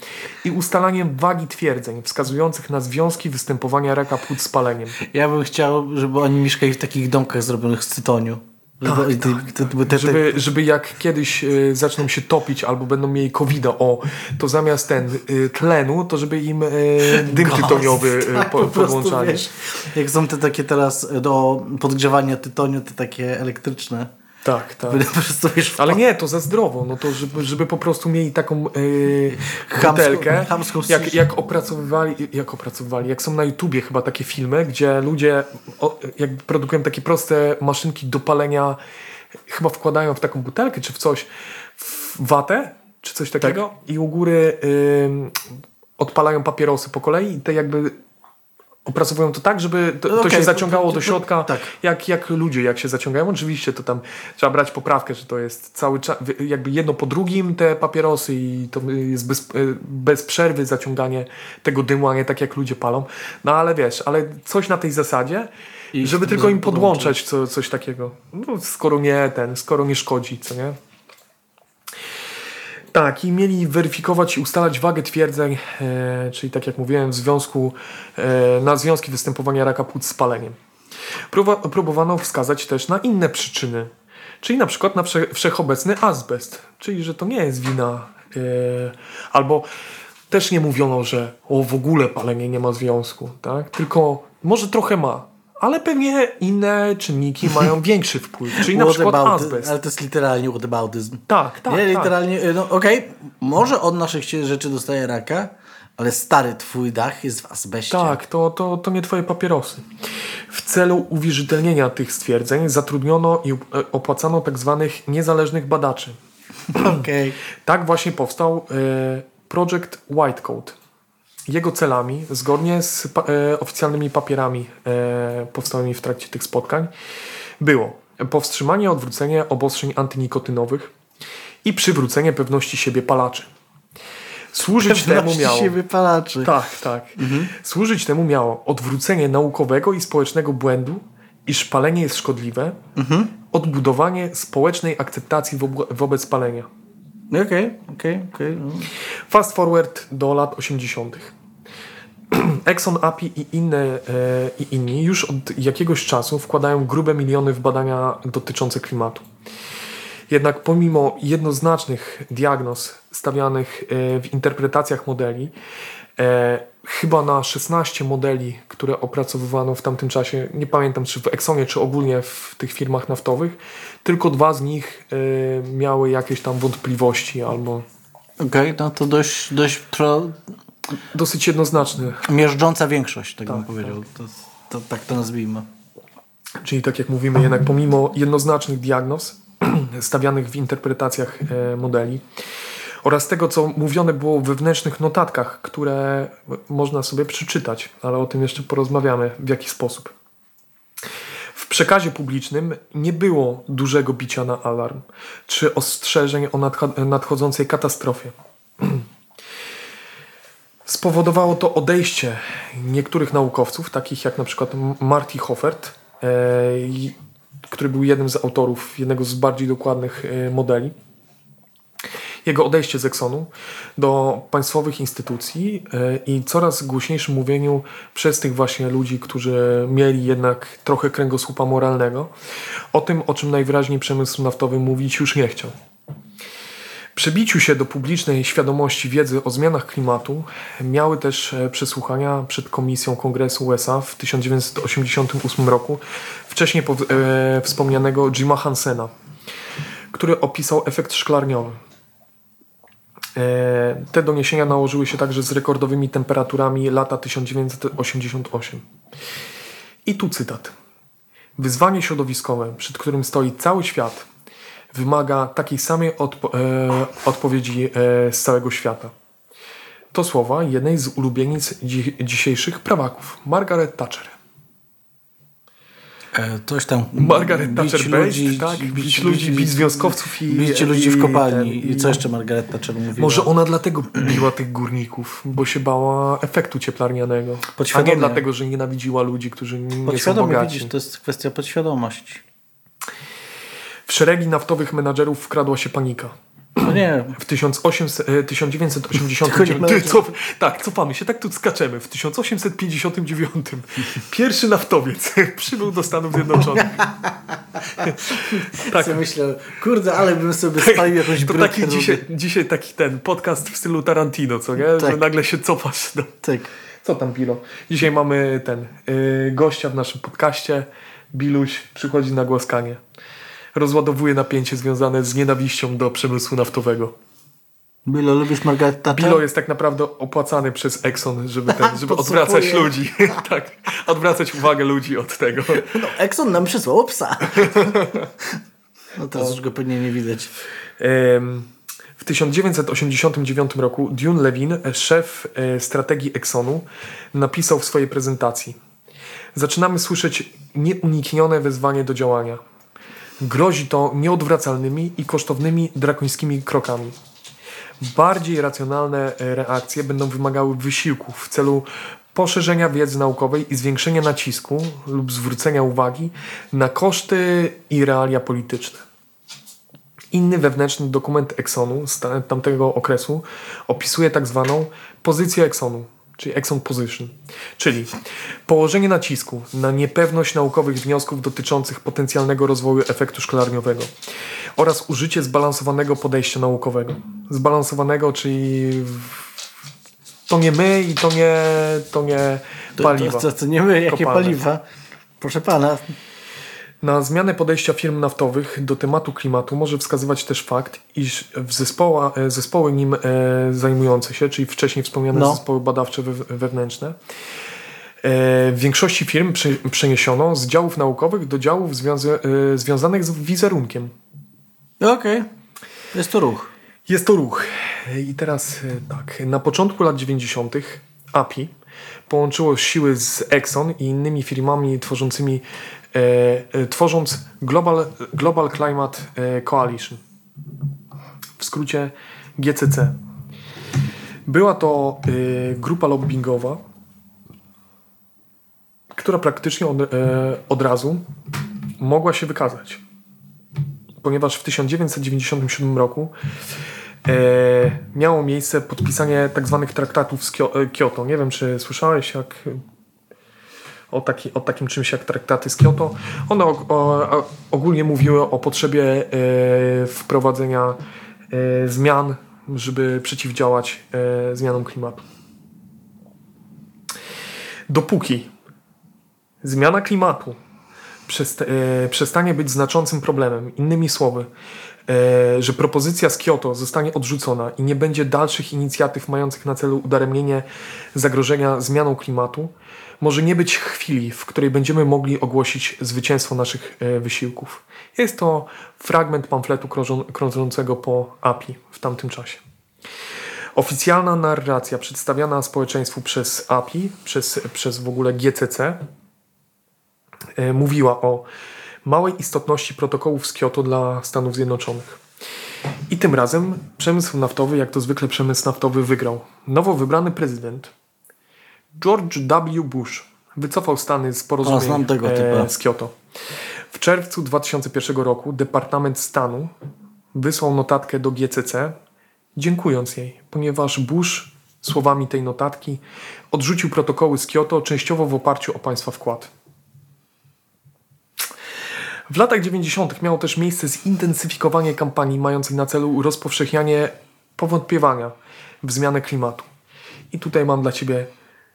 i ustalaniem wagi twierdzeń wskazujących na związki występowania raka płuc z paleniem. Ja bym chciał, żeby oni mieszkali w takich domkach zrobionych z tytoniu. Żeby, Tak, i te, te, te, Żeby, żeby jak kiedyś y, zaczną się topić albo będą mieli covid o, to zamiast ten y, tlenu, to żeby im y, dym Gaz, tytoniowy tak, po, po podłączali. wiesz, jak są te takie teraz do podgrzewania tytoniu, te takie elektryczne. Tak, tak. Po prostu wiesz, Ale nie, to za zdrowo, no to żeby, żeby po prostu mieli taką yy, butelkę, jak, jak opracowywali, jak opracowywali, jak są na YouTubie chyba takie filmy, gdzie ludzie o, jakby produkują takie proste maszynki do palenia, chyba wkładają w taką butelkę czy w coś, w watę, czy coś takiego i u góry ym, odpalają papierosy po kolei i te jakby opracowują to tak, żeby to, No to okej, się to- zaciągało to- do to- środka, tak. jak, jak ludzie, jak się zaciągają. Oczywiście to tam trzeba brać poprawkę, że to jest cały czas, jakby jedno po drugim te papierosy i to jest bez, bez przerwy zaciąganie tego dymu, a nie tak jak ludzie palą. No ale wiesz, ale coś na tej zasadzie, I żeby tylko im podłączać co, coś takiego. No, skoro nie ten, skoro nie szkodzi, co nie? Tak, i mieli weryfikować i ustalać wagę twierdzeń, e, czyli tak jak mówiłem, w związku, e, na związki występowania raka płuc z paleniem. Próba, próbowano wskazać też na inne przyczyny, czyli na przykład na wsze, wszechobecny azbest, czyli że to nie jest wina, e, albo też nie mówiono, że o w ogóle palenie nie ma związku, tak? tylko może trochę ma, ale pewnie inne czynniki mają większy wpływ, czyli na przykład azbest. Ale to jest literalnie whataboutyzm. Tak, tak, nie, tak. literalnie, no okej, może od naszych rzeczy dostaje raka, ale stary twój dach jest w azbeście. Tak, to, to, to nie twoje papierosy. W celu uwierzytelnienia tych stwierdzeń zatrudniono i opłacano tak zwanych niezależnych badaczy. Okej. Tak właśnie powstał e, Project Whitecode. Jego celami, zgodnie z pa, e, oficjalnymi papierami e, powstałymi w trakcie tych spotkań, było powstrzymanie, odwrócenie obostrzeń antynikotynowych i przywrócenie pewności siebie palaczy. Służyć temu miało. się wypalaczy. Tak, tak. Służyć temu miało odwrócenie naukowego i społecznego błędu, iż palenie jest szkodliwe, odbudowanie społecznej akceptacji wo- wobec palenia. Okej, okej, okej. no. Fast forward do lat 80. Exxon, API i, inne, e, i inni już od jakiegoś czasu wkładają grube miliony w badania dotyczące klimatu. Jednak pomimo jednoznacznych diagnoz stawianych e, w interpretacjach modeli, e, chyba na 16 modeli, które opracowywano w tamtym czasie, nie pamiętam czy w Exxonie, czy ogólnie w tych firmach naftowych, tylko dwa z nich e, miały jakieś tam wątpliwości albo Okej, no to dość, dość tro... dosyć jednoznaczny. miażdżąca większość, tak, bym Tak, powiedział. To, to, tak to nazwijmy. Czyli tak jak mówimy, jednak pomimo jednoznacznych diagnoz stawianych w interpretacjach e, modeli oraz tego, co mówione było w wewnętrznych notatkach, które można sobie przeczytać, ale o tym jeszcze porozmawiamy w jaki sposób. W przekazie publicznym nie było dużego bicia na alarm czy ostrzeżeń o nadchodzącej katastrofie. Spowodowało to odejście niektórych naukowców, takich jak na przykład Marty Hoffert e, który był jednym z autorów jednego z bardziej dokładnych e, modeli. Jego odejście z Exxonu do państwowych instytucji e, i coraz głośniejszym mówieniu przez tych właśnie ludzi, którzy mieli jednak trochę kręgosłupa moralnego, o tym, o czym najwyraźniej przemysł naftowy mówić już nie chciał. Przebiciu się do publicznej świadomości wiedzy o zmianach klimatu miały też e, przesłuchania przed Komisją Kongresu USA w 1988 roku wcześniej e, wspomnianego Jima Hansena, który opisał efekt szklarniowy. E, te doniesienia nałożyły się także z rekordowymi temperaturami lata 1988. I tu cytat. Wyzwanie środowiskowe, przed którym stoi cały świat, wymaga takiej samej odpo e, odpowiedzi e, z całego świata. To słowa jednej z ulubienic dzi dzisiejszych prawaków, Margaret Thatcher. E, coś tam. Margaret Thatcher ludzi, tak, bić, bić ludzi, bić związkowców i. Bić ludzi w kopalni. I, I, co jeszcze Margaret Thatcher mówiła? Może ona dlatego biła tych górników, bo się bała efektu cieplarnianego. A nie dlatego, że nienawidziła ludzi, którzy nie są bogaci. widzisz, to jest kwestia podświadomości. W szeregi naftowych menadżerów wkradła się panika. No nie. W 1800, 1989. Ty, co, tak, cofamy się, tak tu skaczemy. W 1859 pierwszy naftowiec przybył do Stanów Zjednoczonych. tak. Co myślę, kurde, ale bym sobie spalił jakąś To taki dzisiaj, dzisiaj taki ten podcast w stylu Tarantino, co nie? Tak. Że nagle się cofasz. No. Tak. Co tam, Pilo? Dzisiaj mamy ten yy, gościa w naszym podcaście. Biluś przychodzi na głaskanie rozładowuje napięcie związane z nienawiścią do przemysłu naftowego. Bilo, lubisz Margaret? Bilo jest tak naprawdę opłacany przez Exxon, żeby, ten, żeby odwracać ludzi. tak, odwracać uwagę ludzi od tego. No, Exxon nam przysłał psa. no teraz już go pewnie nie widać. w 1989 roku Dune Levin, szef e, strategii Exxonu, napisał w swojej prezentacji Zaczynamy słyszeć nieuniknione wezwanie do działania grozi to nieodwracalnymi i kosztownymi drakońskimi krokami. Bardziej racjonalne e, reakcje będą wymagały wysiłków w celu poszerzenia wiedzy naukowej i zwiększenia nacisku lub zwrócenia uwagi na koszty i realia polityczne. Inny wewnętrzny dokument Exxonu z tamtego okresu opisuje tak zwaną pozycję Exxonu, czyli Exxon Position, czyli położenie nacisku na niepewność naukowych wniosków dotyczących potencjalnego rozwoju efektu szklarniowego oraz użycie zbalansowanego podejścia naukowego. Zbalansowanego, czyli to nie my i to nie, to nie paliwa. To, to, to nie my, jakie kopalne. paliwa? Proszę pana, na zmianę podejścia firm naftowych do tematu klimatu może wskazywać też fakt, iż w zespoła, e, zespoły nim e, zajmujące się, czyli wcześniej wspomniane no. zespoły badawcze wewnętrzne, e, w większości firm przeniesiono z działów naukowych do działów związa związanych z wizerunkiem. Okej. Okay. Jest to ruch. Jest to ruch. I teraz tak, na początku lat 90. API połączyło siły z Exxon i innymi firmami tworzącymi tworząc Global, Global Climate e, Coalition, w skrócie GCC. Była to grupa lobbyingowa, która praktycznie od, od razu mogła się wykazać. Ponieważ w 1997 roku e, miało miejsce podpisanie tak zwanych traktatów z Kyoto. Nie wiem, czy słyszałeś, jak o, taki, o takim czymś jak traktaty z Kyoto. One o, o, ogólnie mówiły o potrzebie e, wprowadzenia e, zmian, żeby przeciwdziałać e, zmianom klimatu. Dopóki zmiana klimatu przestanie być znaczącym problemem, innymi słowy, że propozycja z Kyoto zostanie odrzucona i nie będzie dalszych inicjatyw mających na celu udaremnienie zagrożenia zmianą klimatu, może nie być chwili, w której będziemy mogli ogłosić zwycięstwo naszych e, wysiłków. Jest to fragment pamfletu krążącego po API w tamtym czasie. Oficjalna narracja przedstawiana społeczeństwu przez API, przez, przez w ogóle GCC, e, mówiła o małej istotności protokołów z Kyoto dla Stanów Zjednoczonych. I tym razem przemysł naftowy, jak to zwykle przemysł naftowy, wygrał. Nowo wybrany prezydent George W. Bush wycofał Stany z porozumienia z Kyoto. W czerwcu 2001 roku Departament Stanu wysłał notatkę do GCC, dziękując jej, ponieważ Bush słowami tej notatki odrzucił protokoły z Kioto częściowo w oparciu o państwa wkład. W latach 90. miało też miejsce zintensyfikowanie kampanii mającej na celu rozpowszechnianie powątpiewania w zmianę klimatu. I tutaj mam dla Ciebie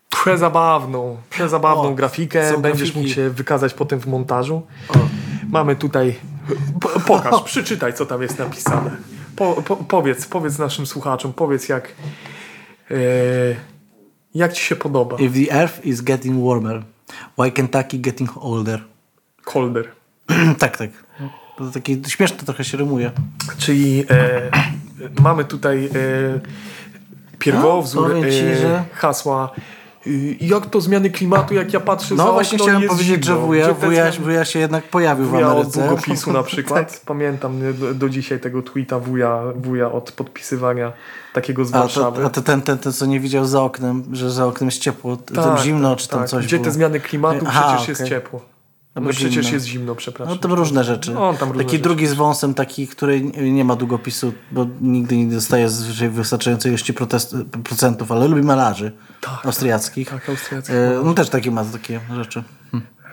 przezabawną, przezabawną O, grafikę. Będziesz grafiki. mógł się wykazać potem w montażu. O. Mamy tutaj. Po, pokaż, przeczytaj, co tam jest napisane. Po, po, powiedz, powiedz naszym słuchaczom, powiedz jak. E, jak ci się podoba. If the earth is getting warmer, why Kentucky getting older? Kolder. tak, tak. To taki śmieszne trochę się rymuje. Czyli e, mamy tutaj e, pierwowzór No, powiem ci, e, hasła. Y, Jak to zmiany klimatu, jak ja patrzę za No właśnie chciałem jest powiedzieć, że wuja, wuja, wuja się jednak pojawił w Wuja od Ameryce. długopisu na przykład. tak. Pamiętam do, dzisiaj tego tweeta wuja, wuja od podpisywania takiego z A, Warszawy. to, a to ten, ten, ten, co nie widział za oknem, że za oknem jest ciepło, t- tam zimno, czy tam tak. coś Gdzie było. te zmiany klimatu? Aha, przecież jest okej. ciepło. No przecież zimno. jest zimno, przepraszam. No to różne rzeczy. No, on tam różne taki rzeczy. drugi z wąsem, taki, który nie ma długopisu, bo nigdy nie dostaje wystarczającej ilości protest, procentów, ale lubi malarzy Tak, austriackich. Tak, austriackich. E, no też takie ma takie rzeczy.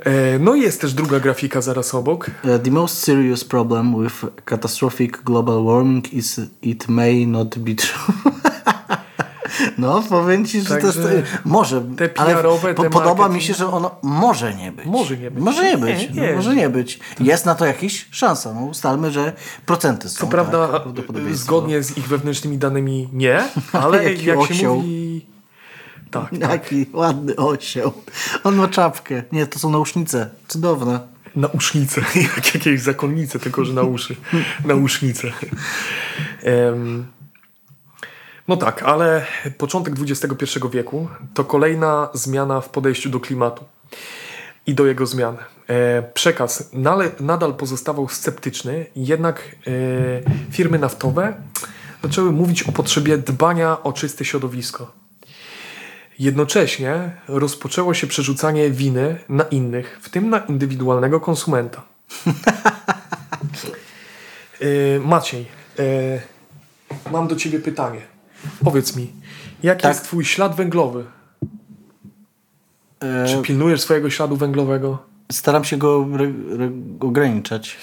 E, no i jest też druga grafika zaraz obok. Uh, the most serious problem with catastrophic global warming is it may not be true. No, powiem ci, że to jest. Także Może. te ale po, podoba mi się, że ono może nie być. Może nie być. Może nie być. Nie, nie. Może nie być. Jest na to jakaś szansa. No, ustalmy, że procenty są. Co prawda, tak, zgodnie z ich wewnętrznymi danymi nie, ale Jaki jak się mówi. Tak, tak. Jaki ładny osioł. On ma czapkę. Nie, to są nausznice. Cudowne. Nausznice, jak jakieś zakonnice, tylko że na uszy. Nausznice. Em, no tak, ale początek XXI wieku to kolejna zmiana w podejściu do klimatu i do jego zmian. E, przekaz nadal pozostawał sceptyczny, jednak e, firmy naftowe zaczęły mówić o potrzebie dbania o czyste środowisko. Jednocześnie rozpoczęło się przerzucanie winy na innych, w tym na indywidualnego konsumenta. E, Maciej, e, mam do ciebie pytanie. Powiedz mi, jaki Tak. jest twój ślad węglowy? E, Czy pilnujesz swojego śladu węglowego? staram się go ograniczać.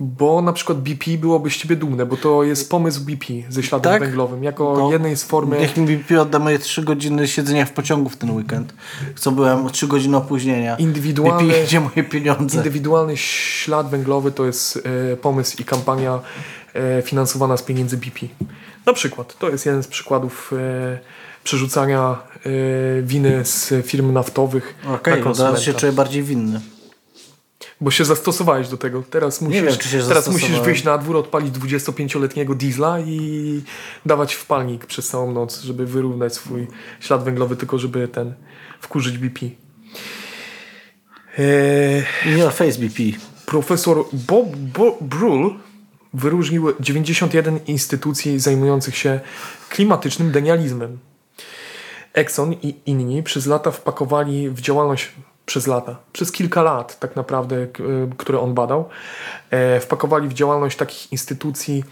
Bo na przykład BP byłoby z ciebie dumne, bo to jest pomysł BP ze śladem Tak? węglowym, jako No. jednej z formy. Niech mi BP odda moje 3 godziny siedzenia w pociągu w ten weekend. Co byłem o 3 godziny opóźnienia. Indywidualny- BP, gdzie moje pieniądze? Indywidualny ślad węglowy to jest e, pomysł i kampania finansowana z pieniędzy BP. Na przykład, to jest jeden z przykładów e, przerzucania e, winy z firm naftowych Okej, okay, konsumenta. teraz się czuję bardziej winny. Bo się zastosowałeś do tego. Teraz musisz, wiem, teraz musisz wyjść na dwór, odpalić 25-letniego diesla i dawać w palnik przez całą noc, żeby wyrównać swój ślad węglowy, tylko żeby ten wkurzyć BP. Eee, Nie, Face BP. profesor Bob Bo Brull wyróżnił 91 instytucji zajmujących się klimatycznym denializmem. Exxon i inni przez lata wpakowali w działalność przez lata, przez kilka lat tak naprawdę, y, które on badał, e, wpakowali w działalność takich instytucji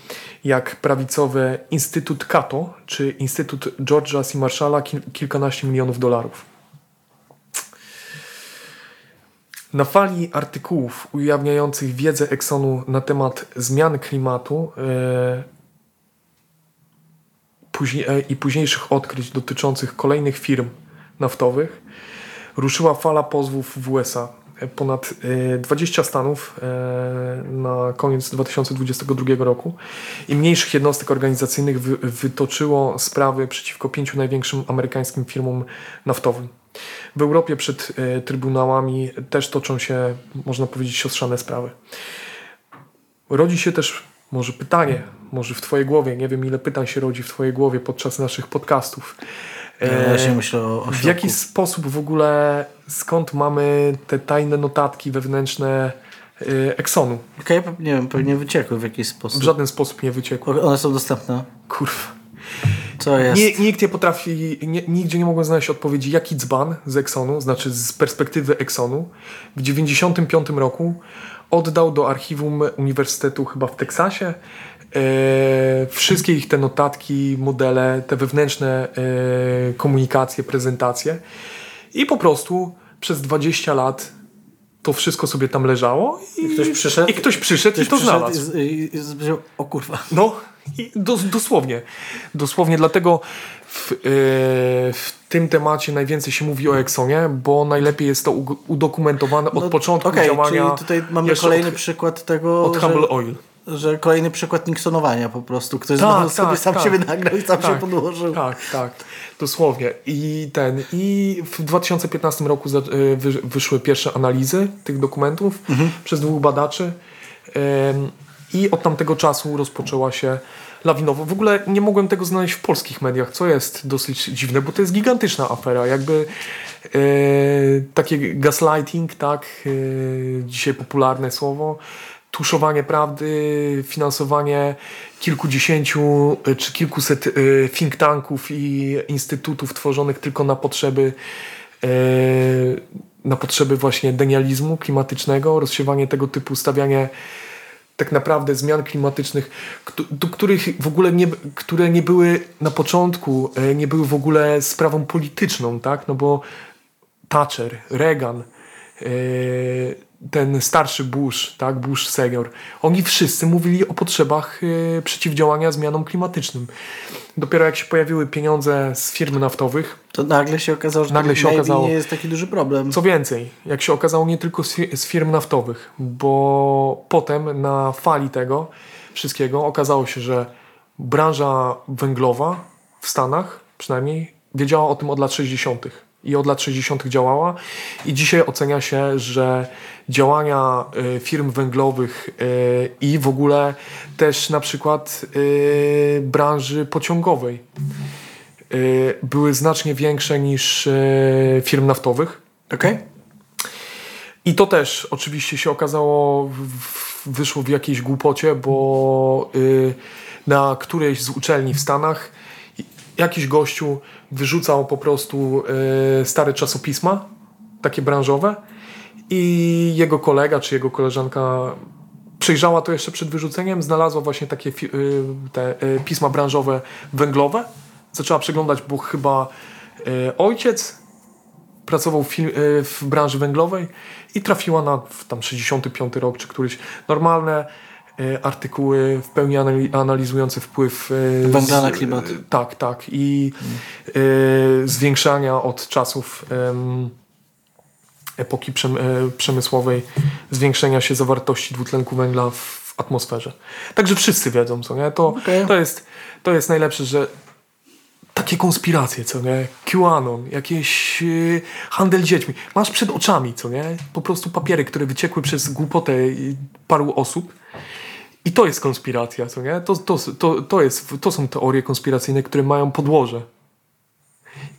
jak prawicowy Instytut Cato czy Instytut George'a C. Marshalla kil, kilkanaście milionów dolarów. Na fali artykułów ujawniających wiedzę Exxonu na temat zmian klimatu e, e, i późniejszych odkryć dotyczących kolejnych firm naftowych ruszyła fala pozwów w USA. E, Ponad e, 20 stanów na koniec 2022 roku i mniejszych jednostek organizacyjnych wy, wytoczyło sprawy przeciwko pięciu największym amerykańskim firmom naftowym. W Europie przed e, trybunałami też toczą się, można powiedzieć, siostrzane sprawy. Rodzi się też może pytanie, może w Twojej głowie, nie wiem ile pytań się rodzi w Twojej głowie podczas naszych podcastów. Ja E, myślę o, o w jaki sposób w ogóle, skąd mamy te tajne notatki wewnętrzne e, Exxonu? Okej, nie wiem, pewnie wyciekły w jakiś W sposób. żaden sposób nie wyciekły. One są dostępne. Kurwa. Co jest? Nie, nikt nie potrafi, nie, nigdzie nie mogłem znaleźć odpowiedzi, jaki dzban z Exxonu, znaczy z perspektywy Exxonu, w 95 roku oddał do archiwum Uniwersytetu chyba w Teksasie e, wszystkie ich te notatki, modele, te wewnętrzne e, komunikacje, prezentacje i po prostu przez 20 lat to wszystko sobie tam leżało i, I ktoś przyszedł, i, ktoś przyszedł ktoś i to przyszedł znalazł. I, i, i powiedział, o kurwa. No, i dos, dosłownie. Dosłownie, dlatego w, yy, w tym temacie najwięcej się mówi o Exxonie, bo najlepiej jest to u- udokumentowane od No, początku okej, działania. Czyli tutaj mamy kolejny od, przykład tego, od że, Humble Oil. że kolejny przykład Nixonowania po prostu. Ktoś Tak, znowu sobie tak, sam tak. siebie nagrał i sam się Tak, podłożył. Tak, tak, dosłownie. I ten, i w 2015 roku wy, wyszły pierwsze analizy tych dokumentów Mhm. przez dwóch badaczy. I od tamtego czasu rozpoczęła się lawinowo. W ogóle nie mogłem tego znaleźć w polskich mediach, co jest dosyć dziwne, bo to jest gigantyczna afera. Jakby y, takie gaslighting, tak, y, dzisiaj popularne słowo, tuszowanie prawdy, finansowanie kilkudziesięciu y, czy kilkuset y, think tanków i instytutów tworzonych tylko na potrzeby y, na potrzeby właśnie denializmu klimatycznego, rozsiewanie tego typu, stawianie tak naprawdę zmian klimatycznych, których w ogóle nie, które nie były na początku, e, nie były w ogóle sprawą polityczną, tak? No bo Thatcher, Reagan, e, ten starszy Bush, tak, Bush senior, oni wszyscy mówili o potrzebach e, przeciwdziałania zmianom klimatycznym. Dopiero jak się pojawiły pieniądze z firm naftowych, To nagle się okazało, że Nagle się okazało- nie jest taki duży problem. co więcej, jak się okazało, nie tylko z, z firm naftowych, bo potem na fali tego wszystkiego okazało się, że branża węglowa w Stanach przynajmniej wiedziała o tym od lat 60. i od lat 60. działała i dzisiaj ocenia się, że działania y, firm węglowych y, i w ogóle też na przykład y, branży pociągowej były znacznie większe niż firm naftowych. Okej? I to też oczywiście się okazało, wyszło w jakiejś głupocie, bo na którejś z uczelni w Stanach jakiś gościu wyrzucał po prostu y, stare czasopisma, takie branżowe i jego kolega czy jego koleżanka przejrzała to jeszcze przed wyrzuceniem, znalazła właśnie takie y, te y, pisma branżowe węglowe. Zaczęła przeglądać, bo chyba ojciec pracował w, w branży węglowej i trafiła na tam 65 rok czy któryś normalne artykuły w pełni anali- analizujące wpływ Węgla na klimat. y, Tak, tak. I zwiększania od czasów epoki przem, przemysłowej zwiększenia się zawartości dwutlenku węgla w atmosferze. Także wszyscy wiedzą, co nie? To, Okej. to, jest, to jest najlepsze, że takie konspiracje, co nie? QAnon, jakieś yy, handel dziećmi. Masz przed oczami, co nie? Po prostu papiery, które wyciekły przez głupotę paru osób. I to jest konspiracja, co nie? To, to, to, to, jest, to są teorie konspiracyjne, które mają podłoże.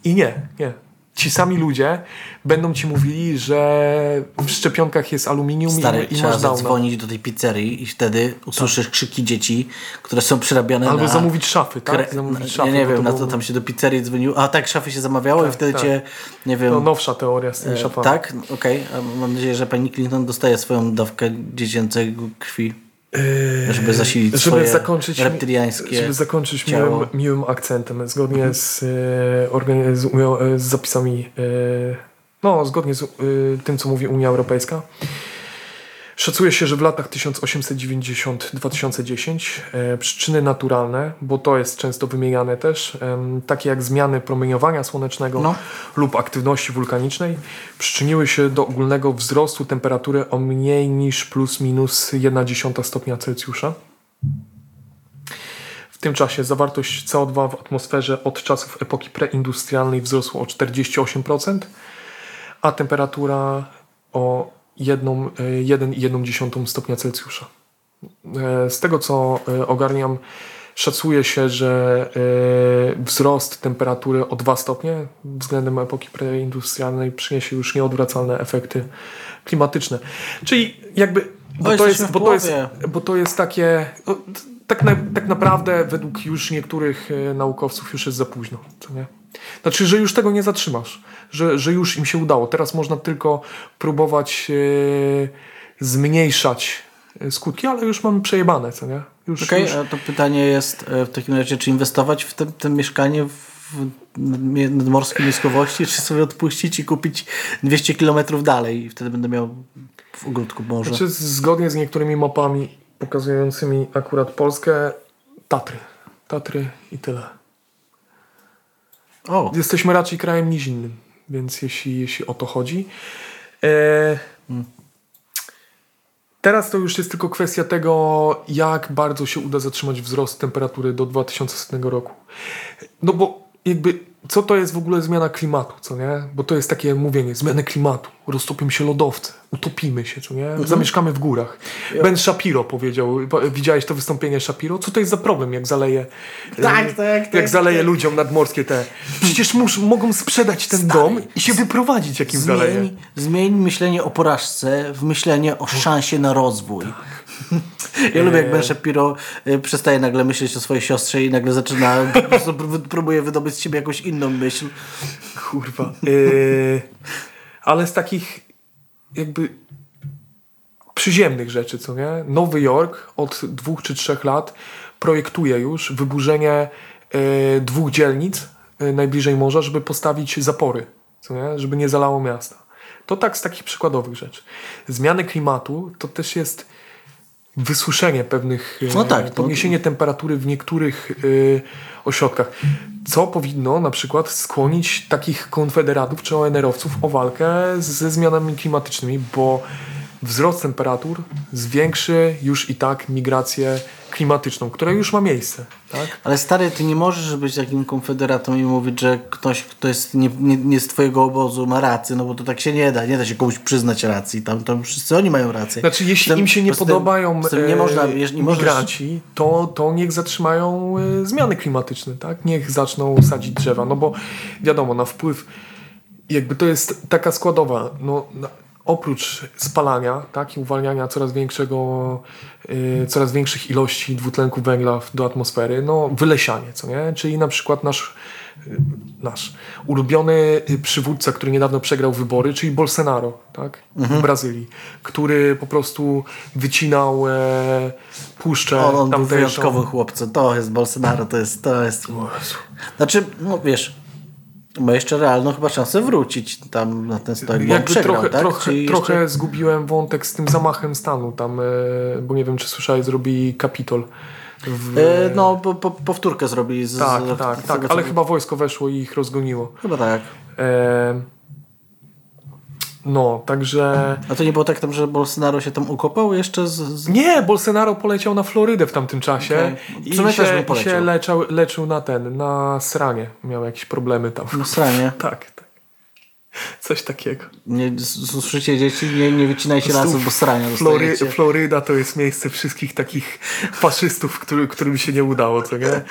I nie, nie. Ci sami ludzie będą ci mówili, że w szczepionkach jest aluminium Stary, i, i trzeba masz downa. zadzwonić do tej pizzerii i wtedy usłyszysz krzyki dzieci, które są przerabiane Albo na... zamówić szafy, tak? kre- Zamówić na- szafy, ja nie wiem, na to tam się do pizzerii dzwoniło. A tak, szafy się zamawiało i Tak, wtedy tak. cię, nie wiem... To nowsza teoria z tymi e, szafami. tak? Okej. A Mam nadzieję, że pani Clinton dostaje swoją dawkę dziecięcego krwi, żeby zasilić żeby swoje zakończyć, reptyliańskie żeby zakończyć miłym, miłym akcentem, zgodnie z, organi- z, Unią- e, z zapisami, e, no, zgodnie z tym, co mówi Unia Europejska. Szacuje się, że w latach 1890-2010 e, przyczyny naturalne, bo to jest często wymieniane też, takie jak zmiany promieniowania słonecznego No. lub aktywności wulkanicznej, przyczyniły się do ogólnego wzrostu temperatury o mniej niż plus minus 1,1 stopnia Celsjusza. W tym czasie zawartość CO2 w atmosferze od czasów epoki preindustrialnej wzrosła o 48%, a temperatura o 1 e, 1,1 stopnia Celsjusza. E, Z tego co e, ogarniam, szacuje się, że wzrost temperatury o 2 stopnie względem epoki preindustrialnej przyniesie już nieodwracalne efekty klimatyczne. Czyli jakby. Bo to, jesteśmy jest, bo, to jest, bo to jest takie. Tak, na, tak naprawdę, według już niektórych naukowców, już jest za późno. Co nie? Znaczy, że już tego nie zatrzymasz, że, że już im się udało. Teraz można tylko próbować zmniejszać e, skutki, ale już mamy przejebane, co nie? Już, Okej, już... a to pytanie jest e, w takim razie, czy inwestować w te mieszkanie w nadmorskiej miejscowości, czy sobie odpuścić i kupić 200 km dalej i wtedy będę miał w ogródku morze. Znaczy, zgodnie z niektórymi mapami pokazującymi akurat Polskę, Tatry. Tatry i tyle. O, Jesteśmy raczej krajem nizinnym, więc jeśli, jeśli o to chodzi. E, teraz to już jest tylko kwestia tego, jak bardzo się uda zatrzymać wzrost temperatury do 2100 roku. No bo jakby, co to jest w ogóle zmiana klimatu, co nie? Bo to jest takie mówienie, zmiana klimatu, roztopią się lodowce, utopimy się, co nie? Zamieszkamy w górach. Ben Shapiro powiedział, po- widziałeś to wystąpienie Shapiro? Co to jest za problem, jak zaleje, Tak, tak, tak, jak zaleje tak. ludziom nadmorskie te. Przecież mus, mogą sprzedać ten dom i się wyprowadzić, jak im zaleje. zmień, myślenie o porażce w myślenie o szansie na rozwój. Ja lubię, jak Ben Shapiro y, przestaje nagle myśleć o swojej siostrze i nagle zaczyna, po prostu pró- próbuje wydobyć z siebie jakąś inną myśl. Kurwa. Yy, ale z takich jakby przyziemnych rzeczy, co nie? Nowy Jork od dwóch czy trzech lat projektuje już wyburzenie yy, dwóch dzielnic najbliżej morza, żeby postawić zapory, co nie? Żeby nie zalało miasta. To tak z takich przykładowych rzeczy. Zmiany klimatu to też jest wysuszenie pewnych, No e, tak, to- podniesienie temperatury w niektórych e, ośrodkach, co powinno na przykład skłonić takich konfederatów czy ONR-owców o walkę ze zmianami klimatycznymi, bo wzrost temperatur zwiększy już i tak migrację klimatyczną, która już ma miejsce. Tak? Ale stary, ty nie możesz być takim konfederatą i mówić, że ktoś, kto jest nie, nie, nie z twojego obozu ma rację, no bo to tak się nie da. Nie da się komuś przyznać racji. Tam, tam wszyscy oni mają rację. Znaczy, jeśli tym- im się nie podobają tym nie e, można, nie możesz, migranci, to, to niech zatrzymają e, zmiany klimatyczne, tak? Niech zaczną sadzić drzewa, no bo wiadomo, na wpływ jakby to jest taka składowa, no oprócz spalania, tak, i uwalniania coraz większego, e, coraz większych ilości dwutlenku węgla do atmosfery, no wylesianie, co nie? Czyli na przykład nasz e, nasz ulubiony e, przywódca, który niedawno przegrał wybory, czyli Bolsonaro, tak, Mhm. w Brazylii, który po prostu wycinał e, puszczę On, on był tamtejszą. wyjątkowym chłopcem. To jest Bolsonaro, to jest... To jest... Znaczy, no wiesz, ma jeszcze realną chyba szansę wrócić tam na ten stolik, Jakby przegrał, trochę, tak? trochę, Czyli trochę jeszcze- zgubiłem wątek z tym zamachem stanu tam, e, bo nie wiem, czy słyszałeś, zrobili Kapitol. W, E, no, po, po, powtórkę zrobili z, tak, z, tak, z tak, ale chyba wojsko weszło i ich rozgoniło. Chyba tak. E, no, także... A to nie było tak tam, że Bolsonaro się tam ukopał jeszcze z... z... Nie, Bolsonaro poleciał na Florydę w tamtym czasie. W i też się, i poleciał. się leczał, leczył na ten, na sranie. Miał jakieś problemy tam. No sranie. Tak, tak. Coś takiego. Nie, słyszycie dzieci, nie, nie wycinajcie lasów, bo srania Flory. Floryda to jest miejsce wszystkich takich faszystów, który, którym się nie udało, co nie?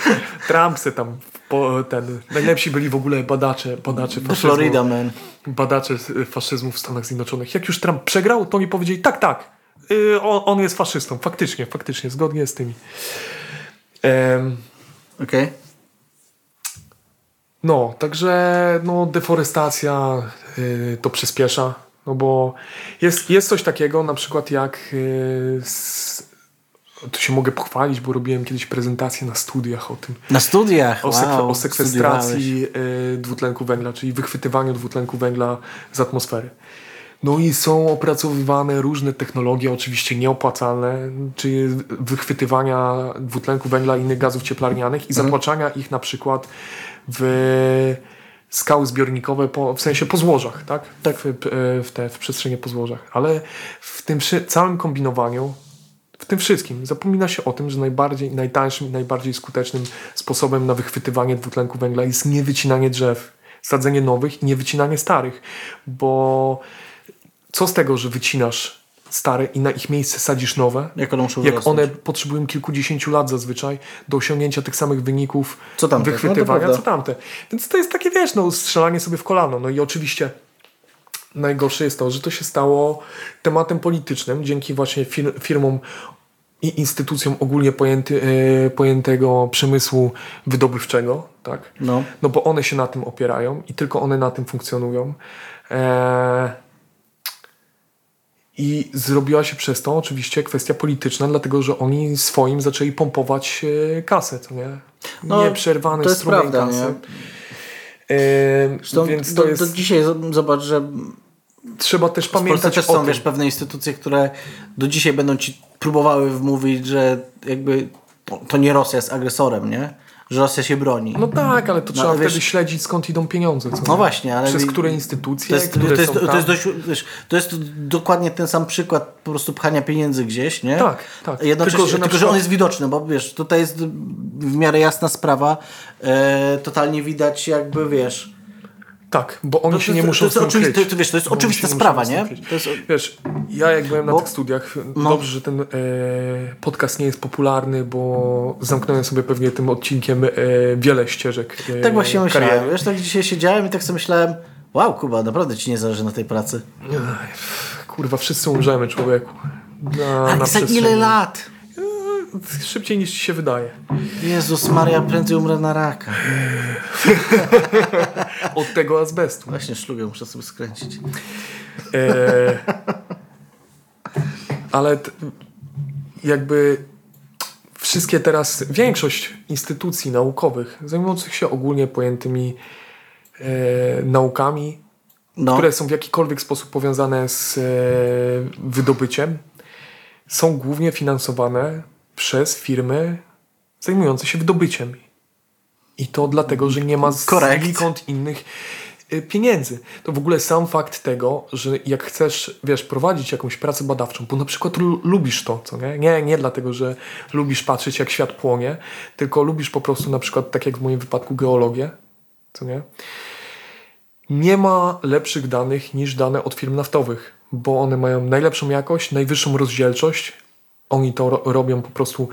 Trump se tam po, ten. Najlepsi byli w ogóle badacze, badacze faszyzmu. Florida Man. Badacze faszyzmu w Stanach Zjednoczonych. Jak już Trump przegrał, to oni powiedzieli tak, tak. y, on, on jest faszystą. Faktycznie, faktycznie, zgodnie z tymi. Em, Okej. No, także no, deforestacja y, to przyspiesza, no bo jest, jest coś takiego na przykład jak y, s, tu się mogę pochwalić, bo robiłem kiedyś prezentację na studiach o tym, Na studiach, o, sekwe, wow, o sekwestracji y, dwutlenku węgla, czyli wychwytywaniu dwutlenku węgla z atmosfery. No i są opracowywane różne technologie, oczywiście nieopłacalne, czyli wychwytywania dwutlenku węgla i innych gazów cieplarnianych i zatłaczania ich na przykład w skały zbiornikowe, po, w sensie po złożach, tak? Tak, w, w, te, w przestrzenie po złożach. Ale w tym całym kombinowaniu, w tym wszystkim zapomina się o tym, że najbardziej, najtańszym i najbardziej skutecznym sposobem na wychwytywanie dwutlenku węgla jest nie wycinanie drzew, sadzenie nowych i nie wycinanie starych, bo co z tego, że wycinasz stare i na ich miejsce sadzisz nowe, Jak one muszą jak wyrosnąć. one potrzebują kilkudziesięciu lat zazwyczaj do osiągnięcia tych samych wyników Co tamte? wychwytywania, No co tamte. Więc to jest takie, wiesz, no, strzelanie sobie w kolano. No i oczywiście najgorsze jest to, że to się stało tematem politycznym dzięki właśnie fir- firmom i instytucjom ogólnie pojęty, e, pojętego przemysłu wydobywczego, tak? No. No bo one się na tym opierają i tylko one na tym funkcjonują. E, I zrobiła się przez to oczywiście kwestia polityczna, dlatego że oni swoim zaczęli pompować e, kasę, to nie? No, Nieprzerwany to jest strumień prawda, kasy. nie? Zresztą więc do, to jest, do dzisiaj z- zobacz, że trzeba też Polsce pamiętać też o są tym. wiesz, pewne instytucje, które do dzisiaj będą ci próbowały wmówić, że jakby to nie Rosja jest agresorem, nie? Że Rosja się broni. No tak, ale to trzeba ale wiesz- wtedy śledzić skąd idą pieniądze. Co No nie? właśnie, ale... Przez które instytucje, To jest, które to, jest, są to, tam. jest dość, wiesz, to jest dokładnie ten sam przykład po prostu pchania pieniędzy gdzieś, nie? Tak, tak. Jednocześnie, Tylko, że tylko, że on jest widoczny, bo wiesz, tutaj jest w miarę jasna sprawa, e, totalnie widać jakby, wiesz... Tak, bo oni To- się to- nie to- muszą to oczywiste- kryć. to wiesz, to jest oczywista sprawa, nie? To jest- Wiesz, ja jak byłem na Bo- tych studiach, no. dobrze, że ten e, podcast nie jest popularny, bo zamknąłem sobie pewnie tym odcinkiem e, wiele ścieżek e, Tak właśnie myślałem. kariery. Wiesz, tak dzisiaj siedziałem i tak sobie myślałem, wow, Kuba, naprawdę ci nie zależy na tej pracy. Ej, Kurwa, wszyscy umrzemy, człowieku. Na, Ale na za ile lat? Szybciej niż ci się wydaje. Jezus Maria, prędzej umrę na raka. Od tego azbestu. Właśnie szlugę muszę sobie skręcić. E, ale t, jakby wszystkie teraz, większość instytucji naukowych zajmujących się ogólnie pojętymi e, naukami, No, które są w jakikolwiek sposób powiązane z e, wydobyciem, są głównie finansowane przez firmy zajmujące się wydobyciem. I to dlatego, że nie ma znikąd innych y, pieniędzy. To w ogóle sam fakt tego, że jak chcesz, wiesz, prowadzić jakąś pracę badawczą, bo na przykład lu- lubisz to, co nie? nie? Nie dlatego, że lubisz patrzeć, jak świat płonie, tylko lubisz po prostu na przykład, tak jak w moim wypadku, geologię, co nie? Nie ma lepszych danych niż dane od firm naftowych, bo one mają najlepszą jakość, najwyższą rozdzielczość. Oni to ro- robią po prostu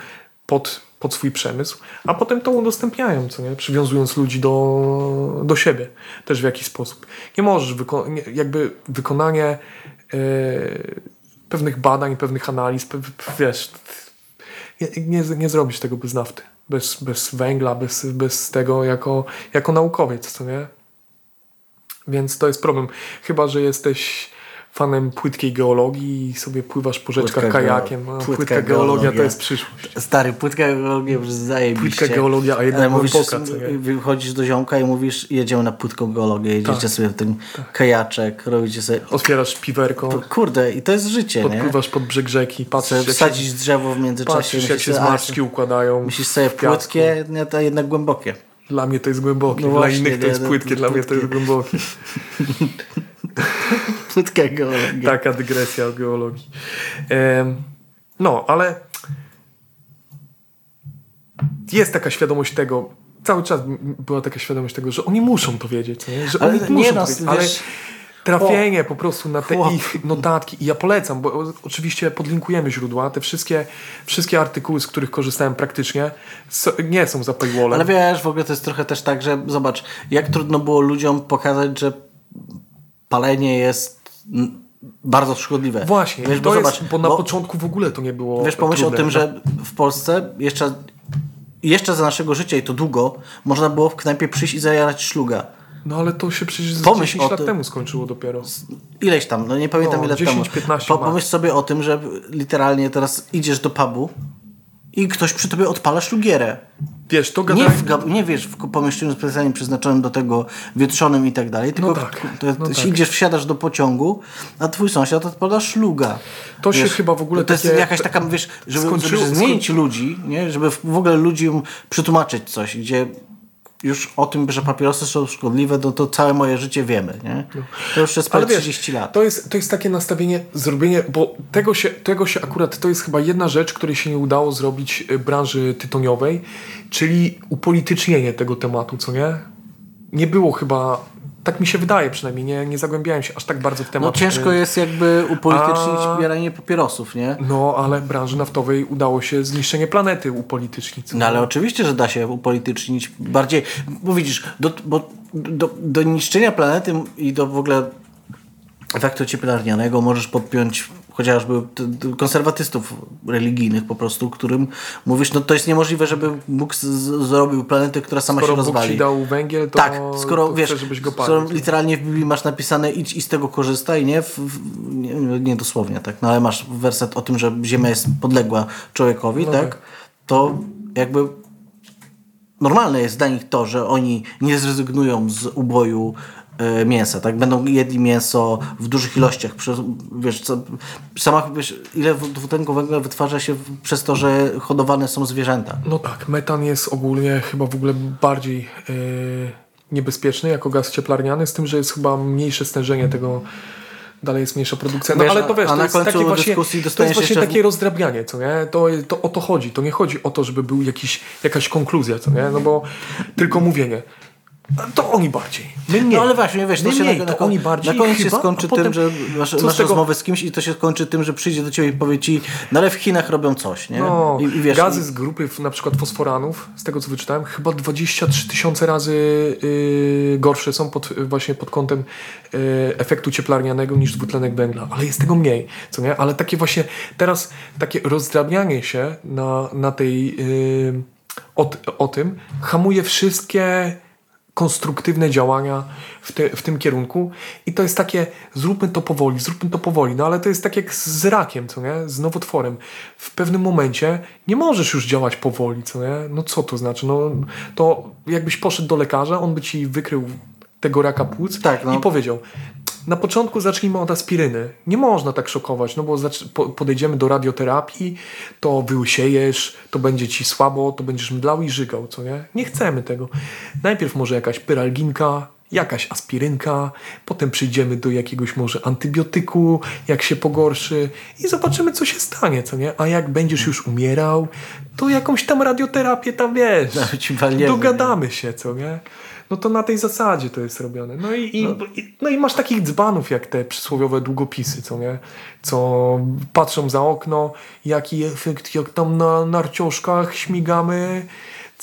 pod, pod swój przemysł, a potem to udostępniają, co nie? przywiązując ludzi do, do siebie też w jakiś sposób. Nie możesz, wyko- nie, jakby wykonanie e, pewnych badań, pewnych analiz, pe, wiesz, nie, nie, nie zrobisz tego bez nafty, bez, bez węgla, bez, bez tego jako, jako naukowiec, co nie? Więc to jest problem. Chyba, że jesteś fanem płytkiej geologii i sobie pływasz po rzeczkach Płytka kajakiem. A płytka płytka geologia to geologia. jest przyszłość. Stary, płytka geologia już zajebiście. Płytka geologia, a Ale jednak mówisz, głęboka, nie? wychodzisz do ziomka i mówisz, jedziemy na płytką geologię, jedziecie Tak. sobie w ten kajaczek, robicie sobie... Otwierasz piwerko, Kurde, i to jest życie, nie? podpływasz pod brzeg rzeki, patrzysz, wsadzić drzewo w międzyczasie. patrzysz, jak się zmarszczki układają. Myślisz sobie płytkie, nie, to jednak głębokie. Dla mnie to jest głębokie, No dla właśnie, innych to nie, jest płytkie, dla mnie to jest głębokie. Płytka geologia. Taka dygresja o geologii. No, ale jest taka świadomość tego, cały czas była taka świadomość tego, że oni muszą to wiedzieć, nie? że Ale oni muszą no, to wiedzieć, ale wiesz, trafienie po prostu na te Chłop. ich notatki i ja polecam, bo oczywiście podlinkujemy źródła, te wszystkie, wszystkie artykuły, z których korzystałem praktycznie nie są za paywallem. Ale wiesz, w ogóle to jest trochę też tak, że zobacz, jak trudno było ludziom pokazać, że palenie jest bardzo szkodliwe. Właśnie, wiesz, bo jest, zobacz, bo na bo- początku w ogóle to nie było Wiesz, pomyśl trudne. o tym, że w Polsce jeszcze, jeszcze za naszego życia i to długo można było w knajpie przyjść i zajarać szluga. No ale to się przecież Pomyśl 10 o lat temu skończyło dopiero. Ileś tam, no nie pamiętam No, ile 10, temu. 15 Po, pomyśl sobie o tym, że literalnie teraz idziesz do pubu i ktoś przy tobie odpala szlugierę. Wiesz, to Nie, gadałem... w, gab- nie wiesz, w pomieszczeniu specjalnie przeznaczonym do tego wietrzonym i tak dalej, tylko No tak, to, no to tak. idziesz, wsiadasz do pociągu, a twój sąsiad odpala szluga. To się chyba w ogóle To jest takie- jakaś taka, wiesz, żeby, skończyło- żeby zmienić skończy- ludzi, nie? żeby w ogóle ludziom przetłumaczyć coś, gdzie już o tym, że papierosy są szkodliwe, no to całe moje życie wiemy. Nie? To już jest prawie wiesz, 30 lat. To jest, to jest takie nastawienie, zrobienie, bo tego się, tego się akurat, to jest chyba jedna rzecz, której się nie udało zrobić y, branży tytoniowej, czyli upolitycznienie tego tematu, co nie? Nie było chyba, tak mi się wydaje przynajmniej, nie, nie zagłębiałem się aż tak bardzo w No temat. ciężko y, jest jakby upolitycznić A- pobieranie papierosów, nie? No, ale branży naftowej udało się zniszczenie planety upolitycznić. No ale oczywiście, że da się upolitycznić bardziej, bo widzisz, do, bo do, do niszczenia planety i do w ogóle efektu cieplarnianego możesz podpiąć chociażby konserwatystów religijnych po prostu, którym mówisz, no to jest niemożliwe, żeby Bóg zrobił planetę, która sama Skoro się Bóg rozwali. ci dał węgiel, to, tak, skoro to wiesz, chcę, żebyś go skoro palił. literalnie w Biblii masz napisane idź i z tego korzystaj, nie? W, w, nie? nie dosłownie, tak, no ale masz werset o tym, że Ziemia jest podległa człowiekowi, No tak, tak. to jakby normalne jest dla nich to, że oni nie zrezygnują z uboju mięsa, tak? Będą jedli mięso w dużych ilościach. Przez, wiesz, co, sama, wiesz, ile dwutlenku węgla wytwarza się przez to, że hodowane są zwierzęta. No tak, metan jest ogólnie chyba w ogóle bardziej e, niebezpieczny jako gaz cieplarniany, z tym, że jest chyba mniejsze stężenie tego, dalej jest mniejsza produkcja. No Wiesz, ale to wiesz, to jest takie właśnie, to jest właśnie jeszcze w- takie rozdrabnianie, co nie? To, to o to chodzi. To nie chodzi o to, żeby był jakiś, jakaś konkluzja, co nie? No bo tylko mówienie. To oni bardziej. My nie. No ale właśnie, wiesz, to My się mniej, na, to na, oni bardziej na koniec się chyba, skończy a potem- tym, że masz, masz tego- rozmowę z kimś i to się skończy tym, że przyjdzie do ciebie i powie ci, no ale w Chinach robią coś, nie? No, I, i wiesz, gazy z grupy na przykład fosforanów, z tego co wyczytałem, chyba 23 tysiące razy yy, gorsze są pod, właśnie pod kątem yy, efektu cieplarnianego niż dwutlenek węgla, ale jest tego mniej, co nie? Ale takie właśnie teraz takie rozdrabnianie się na, na tej yy, o, o tym hamuje wszystkie konstruktywne działania w, te, w tym kierunku. I to jest takie, zróbmy to powoli, zróbmy to powoli, no ale to jest tak jak z rakiem, co nie, z nowotworem. W pewnym momencie nie możesz już działać powoli, co nie, no co to znaczy, no to jakbyś poszedł do lekarza, on by ci wykrył tego raka płuc Tak, no. i powiedział, na początku zacznijmy od aspiryny. Nie można tak szokować, no bo podejdziemy do radioterapii, to wyłysiejesz, to będzie ci słabo, to będziesz mdlał i żygał, co nie? Nie chcemy tego. Najpierw może jakaś pyralginka, jakaś aspirynka, potem przyjdziemy do jakiegoś może antybiotyku, jak się pogorszy i zobaczymy, co się stanie, co nie? A jak będziesz już umierał, to jakąś tam radioterapię tam wiesz. Walniemy, Dogadamy się, co nie? No to na tej zasadzie to jest robione. No i, i, i, no i masz takich dzbanów jak te przysłowiowe długopisy, co nie? Co patrzą za okno, jaki efekt, jak tam na narciuszkach śmigamy,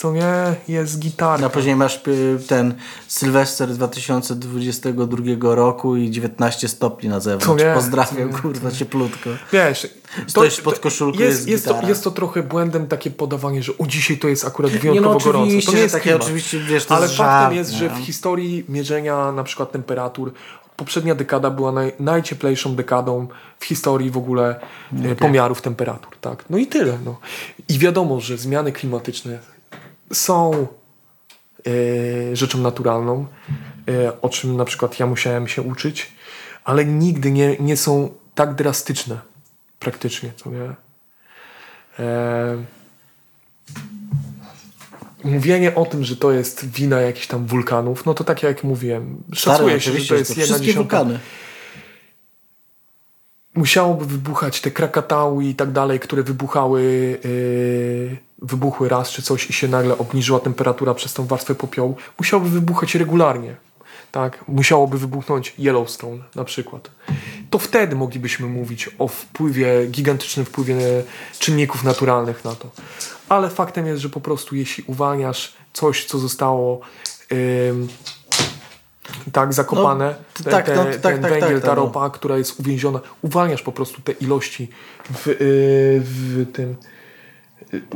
co nie? Jest gitarka. A później masz y, ten Sylwester 2022 roku i 19 stopni na zewnątrz. nie? Pozdrawiam, nie? kurwa, cieplutko. Wiesz, Stoisz pod koszulką, jest, jest jest, to, jest to trochę błędem takie podawanie, że o dzisiaj to jest akurat wyjątkowo no gorąco. To nie jest takie oczywiście, wiesz, to Ale jest faktem żart, jest, nie? że w historii mierzenia na przykład temperatur poprzednia dekada była naj, najcieplejszą dekadą w historii w ogóle e, pomiarów temperatur. Tak? No i tyle. No. I wiadomo, że zmiany klimatyczne są e, rzeczą naturalną, e, o czym na przykład ja musiałem się uczyć, ale nigdy nie, nie są tak drastyczne praktycznie, co nie? E, mówienie o tym, że to jest wina jakichś tam wulkanów, no to tak jak mówiłem, szacuje się, że to jest jedna dziesiąta wulkany. musiałoby wybuchać te krakatały i tak dalej, które wybuchały, yy, wybuchły raz czy coś i się nagle obniżyła temperatura przez tą warstwę popiołu, musiałoby wybuchać regularnie. Tak? Musiałoby wybuchnąć Yellowstone na przykład. To wtedy moglibyśmy mówić o wpływie, gigantycznym wpływie czynników naturalnych na to. Ale faktem jest, że po prostu jeśli uwalniasz coś, co zostało ym, tak zakopane, No, tak, te, no, tak, ten tak, węgiel, ta tak, no. ropa, która jest uwięziona, uwalniasz po prostu te ilości w, yy, w tym yy,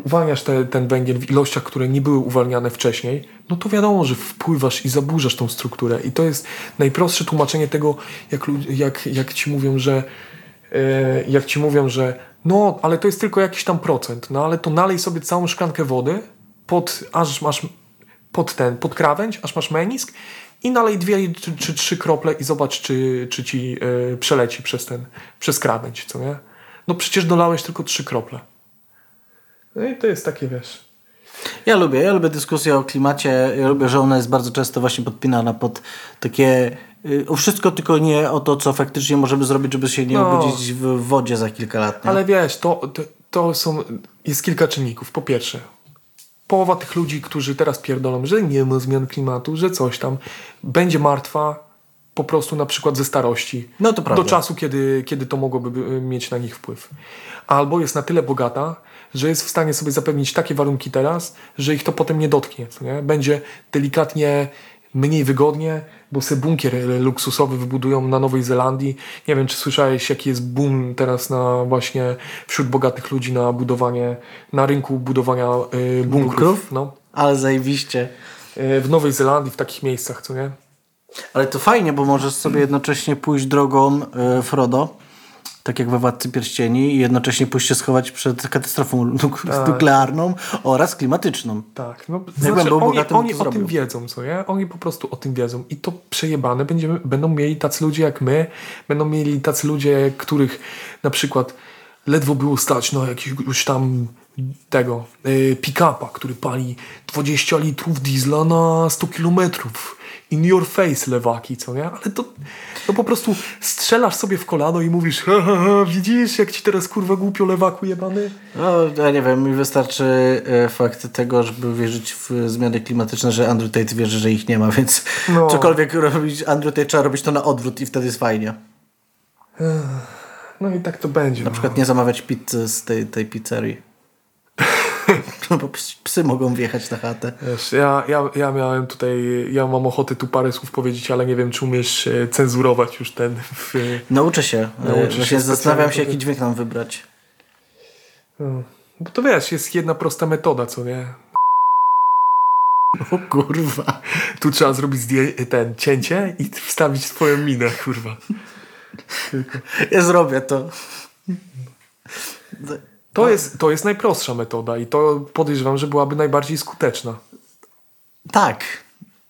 uwalniasz te, ten węgiel w ilościach, które nie były uwalniane wcześniej, no to wiadomo, że wpływasz i zaburzasz tą strukturę. I to jest najprostsze tłumaczenie tego, jak, jak, jak ci mówią, że yy, jak ci mówią, że no, ale to jest tylko jakiś tam procent, no ale to nalej sobie całą szklankę wody, pod, aż masz pod ten, pod krawędź, aż masz menisk i nalej dwie czy, czy trzy krople i zobacz, czy, czy ci y, przeleci przez ten, przez krawędź, co nie? No przecież dolałeś tylko trzy krople. No i to jest takie, wiesz... Ja lubię, ja lubię dyskusję o klimacie. Ja lubię, że ona jest bardzo często właśnie podpinana pod takie y, o wszystko, tylko nie o to, co faktycznie możemy zrobić, żeby się nie No. obudzić w wodzie za kilka lat. Nie? Ale wiesz, to, to, to są, jest kilka czynników. Po pierwsze, połowa tych ludzi, którzy teraz pierdolą, że nie ma zmian klimatu, że coś tam, będzie martwa po prostu na przykład ze starości. No to prawda. Do czasu, kiedy, kiedy to mogłoby by- mieć na nich wpływ. Albo jest na tyle bogata, że jest w stanie sobie zapewnić takie warunki teraz, że ich to potem nie dotknie. Nie? Będzie delikatnie mniej wygodnie, bo sobie bunkier luksusowy wybudują na Nowej Zelandii. Nie wiem, czy słyszałeś, jaki jest boom teraz na właśnie wśród bogatych ludzi na budowanie, na rynku budowania y, bunkrów. Bunkrów? No. Ale zajebiście. Y, w Nowej Zelandii, w takich miejscach, co nie? Ale to fajnie, bo możesz sobie jednocześnie pójść drogą y, Frodo tak jak we Władcy Pierścieni i jednocześnie pójść się schować przed katastrofą Tak. nuklearną oraz klimatyczną. Tak, no, Jakbym znaczy, oni, bogatym, oni o zrobił. tym wiedzą, co nie? Oni po prostu o tym wiedzą i to przejebane będziemy, będą mieli tacy ludzie jak my, będą mieli tacy ludzie, których na przykład ledwo było stać na jakiegoś tam tego yy, pick-upa, który pali 20 litrów diesla na 100 kilometrów. In your face, lewaki, co nie? Ale to, to po prostu strzelasz sobie w kolano i mówisz ha, ha, ha, widzisz, jak ci teraz kurwa głupio lewaku jebany? No, ja nie wiem, mi wystarczy e, fakt tego, żeby wierzyć w zmiany klimatyczne, że Andrew Tate wierzy, że ich nie ma, więc No. cokolwiek robić Andrew Tate trzeba robić to na odwrót i wtedy jest fajnie. No i tak to będzie. Na przykład nie zamawiać pizzy z tej, tej pizzerii. No bo ps- psy mogą wjechać na chatę. Wiesz, ja, ja, ja miałem tutaj, ja mam ochotę tu parę słów powiedzieć, ale nie wiem, czy umiesz e, cenzurować już ten. W, Nauczę się. Nauczę się Właśnie zastanawiam się, jaki dźwięk nam wybrać. no. Bo to wiesz, jest jedna prosta metoda, co nie? O kurwa. Tu trzeba zrobić ten cięcie i wstawić swoją minę, kurwa. Ja zrobię to. To jest, to jest najprostsza metoda i to podejrzewam, że byłaby najbardziej skuteczna. Tak.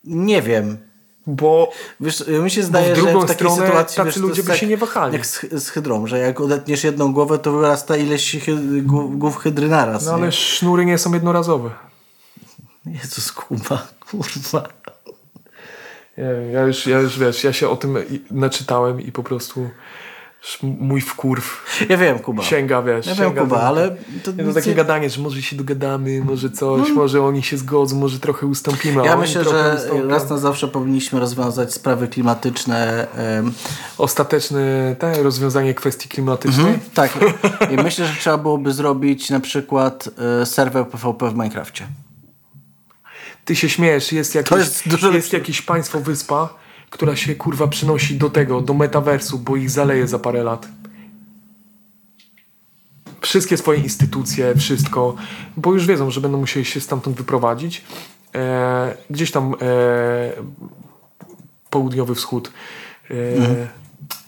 Nie wiem. Bo Wiesz, mi się zdaje, w drugą że w takiej stronę sytuacji tacy wiesz, ludzie by tak, się nie wahali. Jak z, z hydrą, że jak odetniesz jedną głowę, to wyrasta ileś hy, głów, głów hydry naraz. no, ale nie? sznury nie są jednorazowe. Jezus, kuba, kurwa. Nie wiem, ja już, ja już wiesz, ja się o tym naczytałem i po prostu mój wkurw Ja wiem, Kuba. sięga, wiesz. Ja wiem, sięga Kuba, do- ale to, Nie, to takie nie- gadanie, że może się dogadamy, może coś, może oni się zgodzą, może trochę ustąpimy. Ja myślę, że ustąpią. raz na zawsze powinniśmy rozwiązać sprawy klimatyczne. Ostateczne te rozwiązanie kwestii klimatycznej. tak. I myślę, że trzeba byłoby zrobić na przykład e, serwer PvP w Minecrafcie. Ty się śmiejesz, jest, jakieś, To jest dużo jest jakieś państwo, wyspa, która się kurwa przynosi do tego, do metaversu, bo ich zaleje za parę lat. Wszystkie swoje instytucje, wszystko, bo już wiedzą, że będą musieli się stamtąd wyprowadzić. E, gdzieś tam e, południowy wschód, e,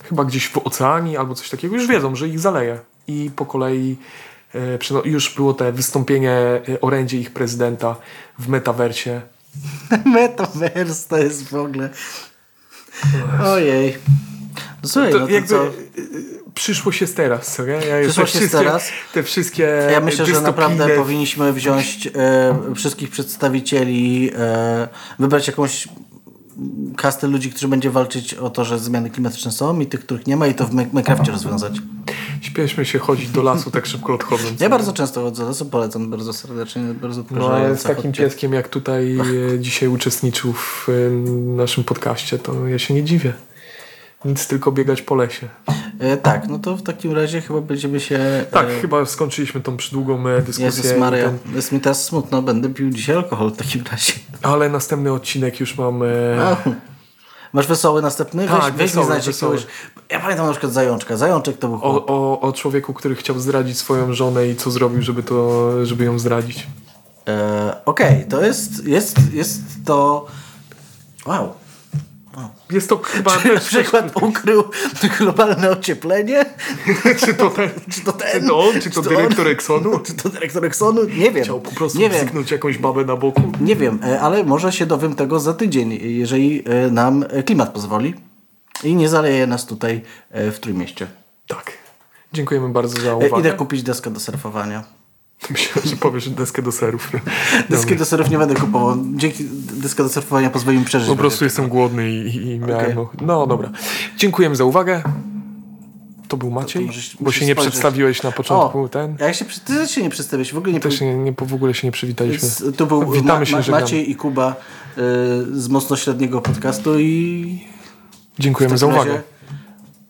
chyba gdzieś w oceanii albo coś takiego, już wiedzą, że ich zaleje. I po kolei e, już było te wystąpienie e, orędzie ich prezydenta w metaversie. Metaverse to jest w ogóle... Ojej. No słuchaj, To no to jakby co? e, przyszłość jest teraz, co nie? Ja już Przyszłość te jest wszystkie, teraz. Te wszystkie Ja myślę, że dystopijne- naprawdę powinniśmy wziąć e, wszystkich przedstawicieli, e, wybrać jakąś kastę ludzi, którzy będzie walczyć o to, że zmiany klimatyczne są i tych, których nie ma i to w Mi- Minecrafcie rozwiązać. Śpieszmy się chodzić do lasu tak szybko odchodząc. Ja bardzo często chodzę do lasu, polecam bardzo serdecznie, bardzo No ale z takim Chodźcie. pieskiem jak tutaj e, dzisiaj uczestniczył w e, naszym podcaście, to ja się nie dziwię. Nic tylko biegać po lesie. E, tak, no to w takim razie chyba będziemy się... Tak, e, chyba skończyliśmy tą przydługą e, dyskusję. Jezus Maria, ten- jest mi teraz smutno, będę pił dzisiaj alkohol w takim razie. Ale następny odcinek już mam. E, Masz wesoły następny? Weź, Tak, weź wesoły, wesoły. jakiegoś... Ja pamiętam na przykład Zajączka. Zajączek to był o, o, o człowieku, który chciał zdradzić swoją żonę i co zrobił, żeby, to, żeby ją zdradzić. E, Okej, to jest, jest, jest to... Wow. Jest to chyba Czy na przykład ukrył globalne ocieplenie? czy to ten, Czy to ten? czy to on, czy to on? dyrektor Exxonu? Czy to dyrektor Exxonu? Nie wiem. Chciał po prostu nie jakąś babę na boku. Nie wiem, e, ale może się dowiem tego za tydzień, jeżeli e, nam e, klimat pozwoli i nie zaleje nas tutaj w Trójmieście. Tak. Dziękujemy bardzo za uwagę. Idę kupić deskę do surfowania. Myślałem, że powiesz deskę do serów. Deski do surfów nie będę kupował. Dzięki deska do surfowania pozwoli mi przeżyć. Po prostu jestem głodny i, i miałem... Okej. No dobra. Dziękujemy za uwagę. To był Maciej, możesz- bo musisz się nie spojrzeć. przedstawiłeś na początku. O, ten. a jak się, ty też się nie przedstawiłeś, w ogóle nie Też nie, nie, w ogóle się nie przywitaliśmy. Więc Tu był Witamy się, Ma-. Maciej i Kuba y, z mocno średniego podcastu i Dziękujemy za uwagę.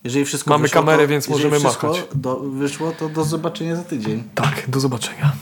Jeżeli wszystko Mamy wyszło, kamerę, to, więc możemy wszystko machać. Do, wyszło, to do zobaczenia za tydzień. Tak, do zobaczenia.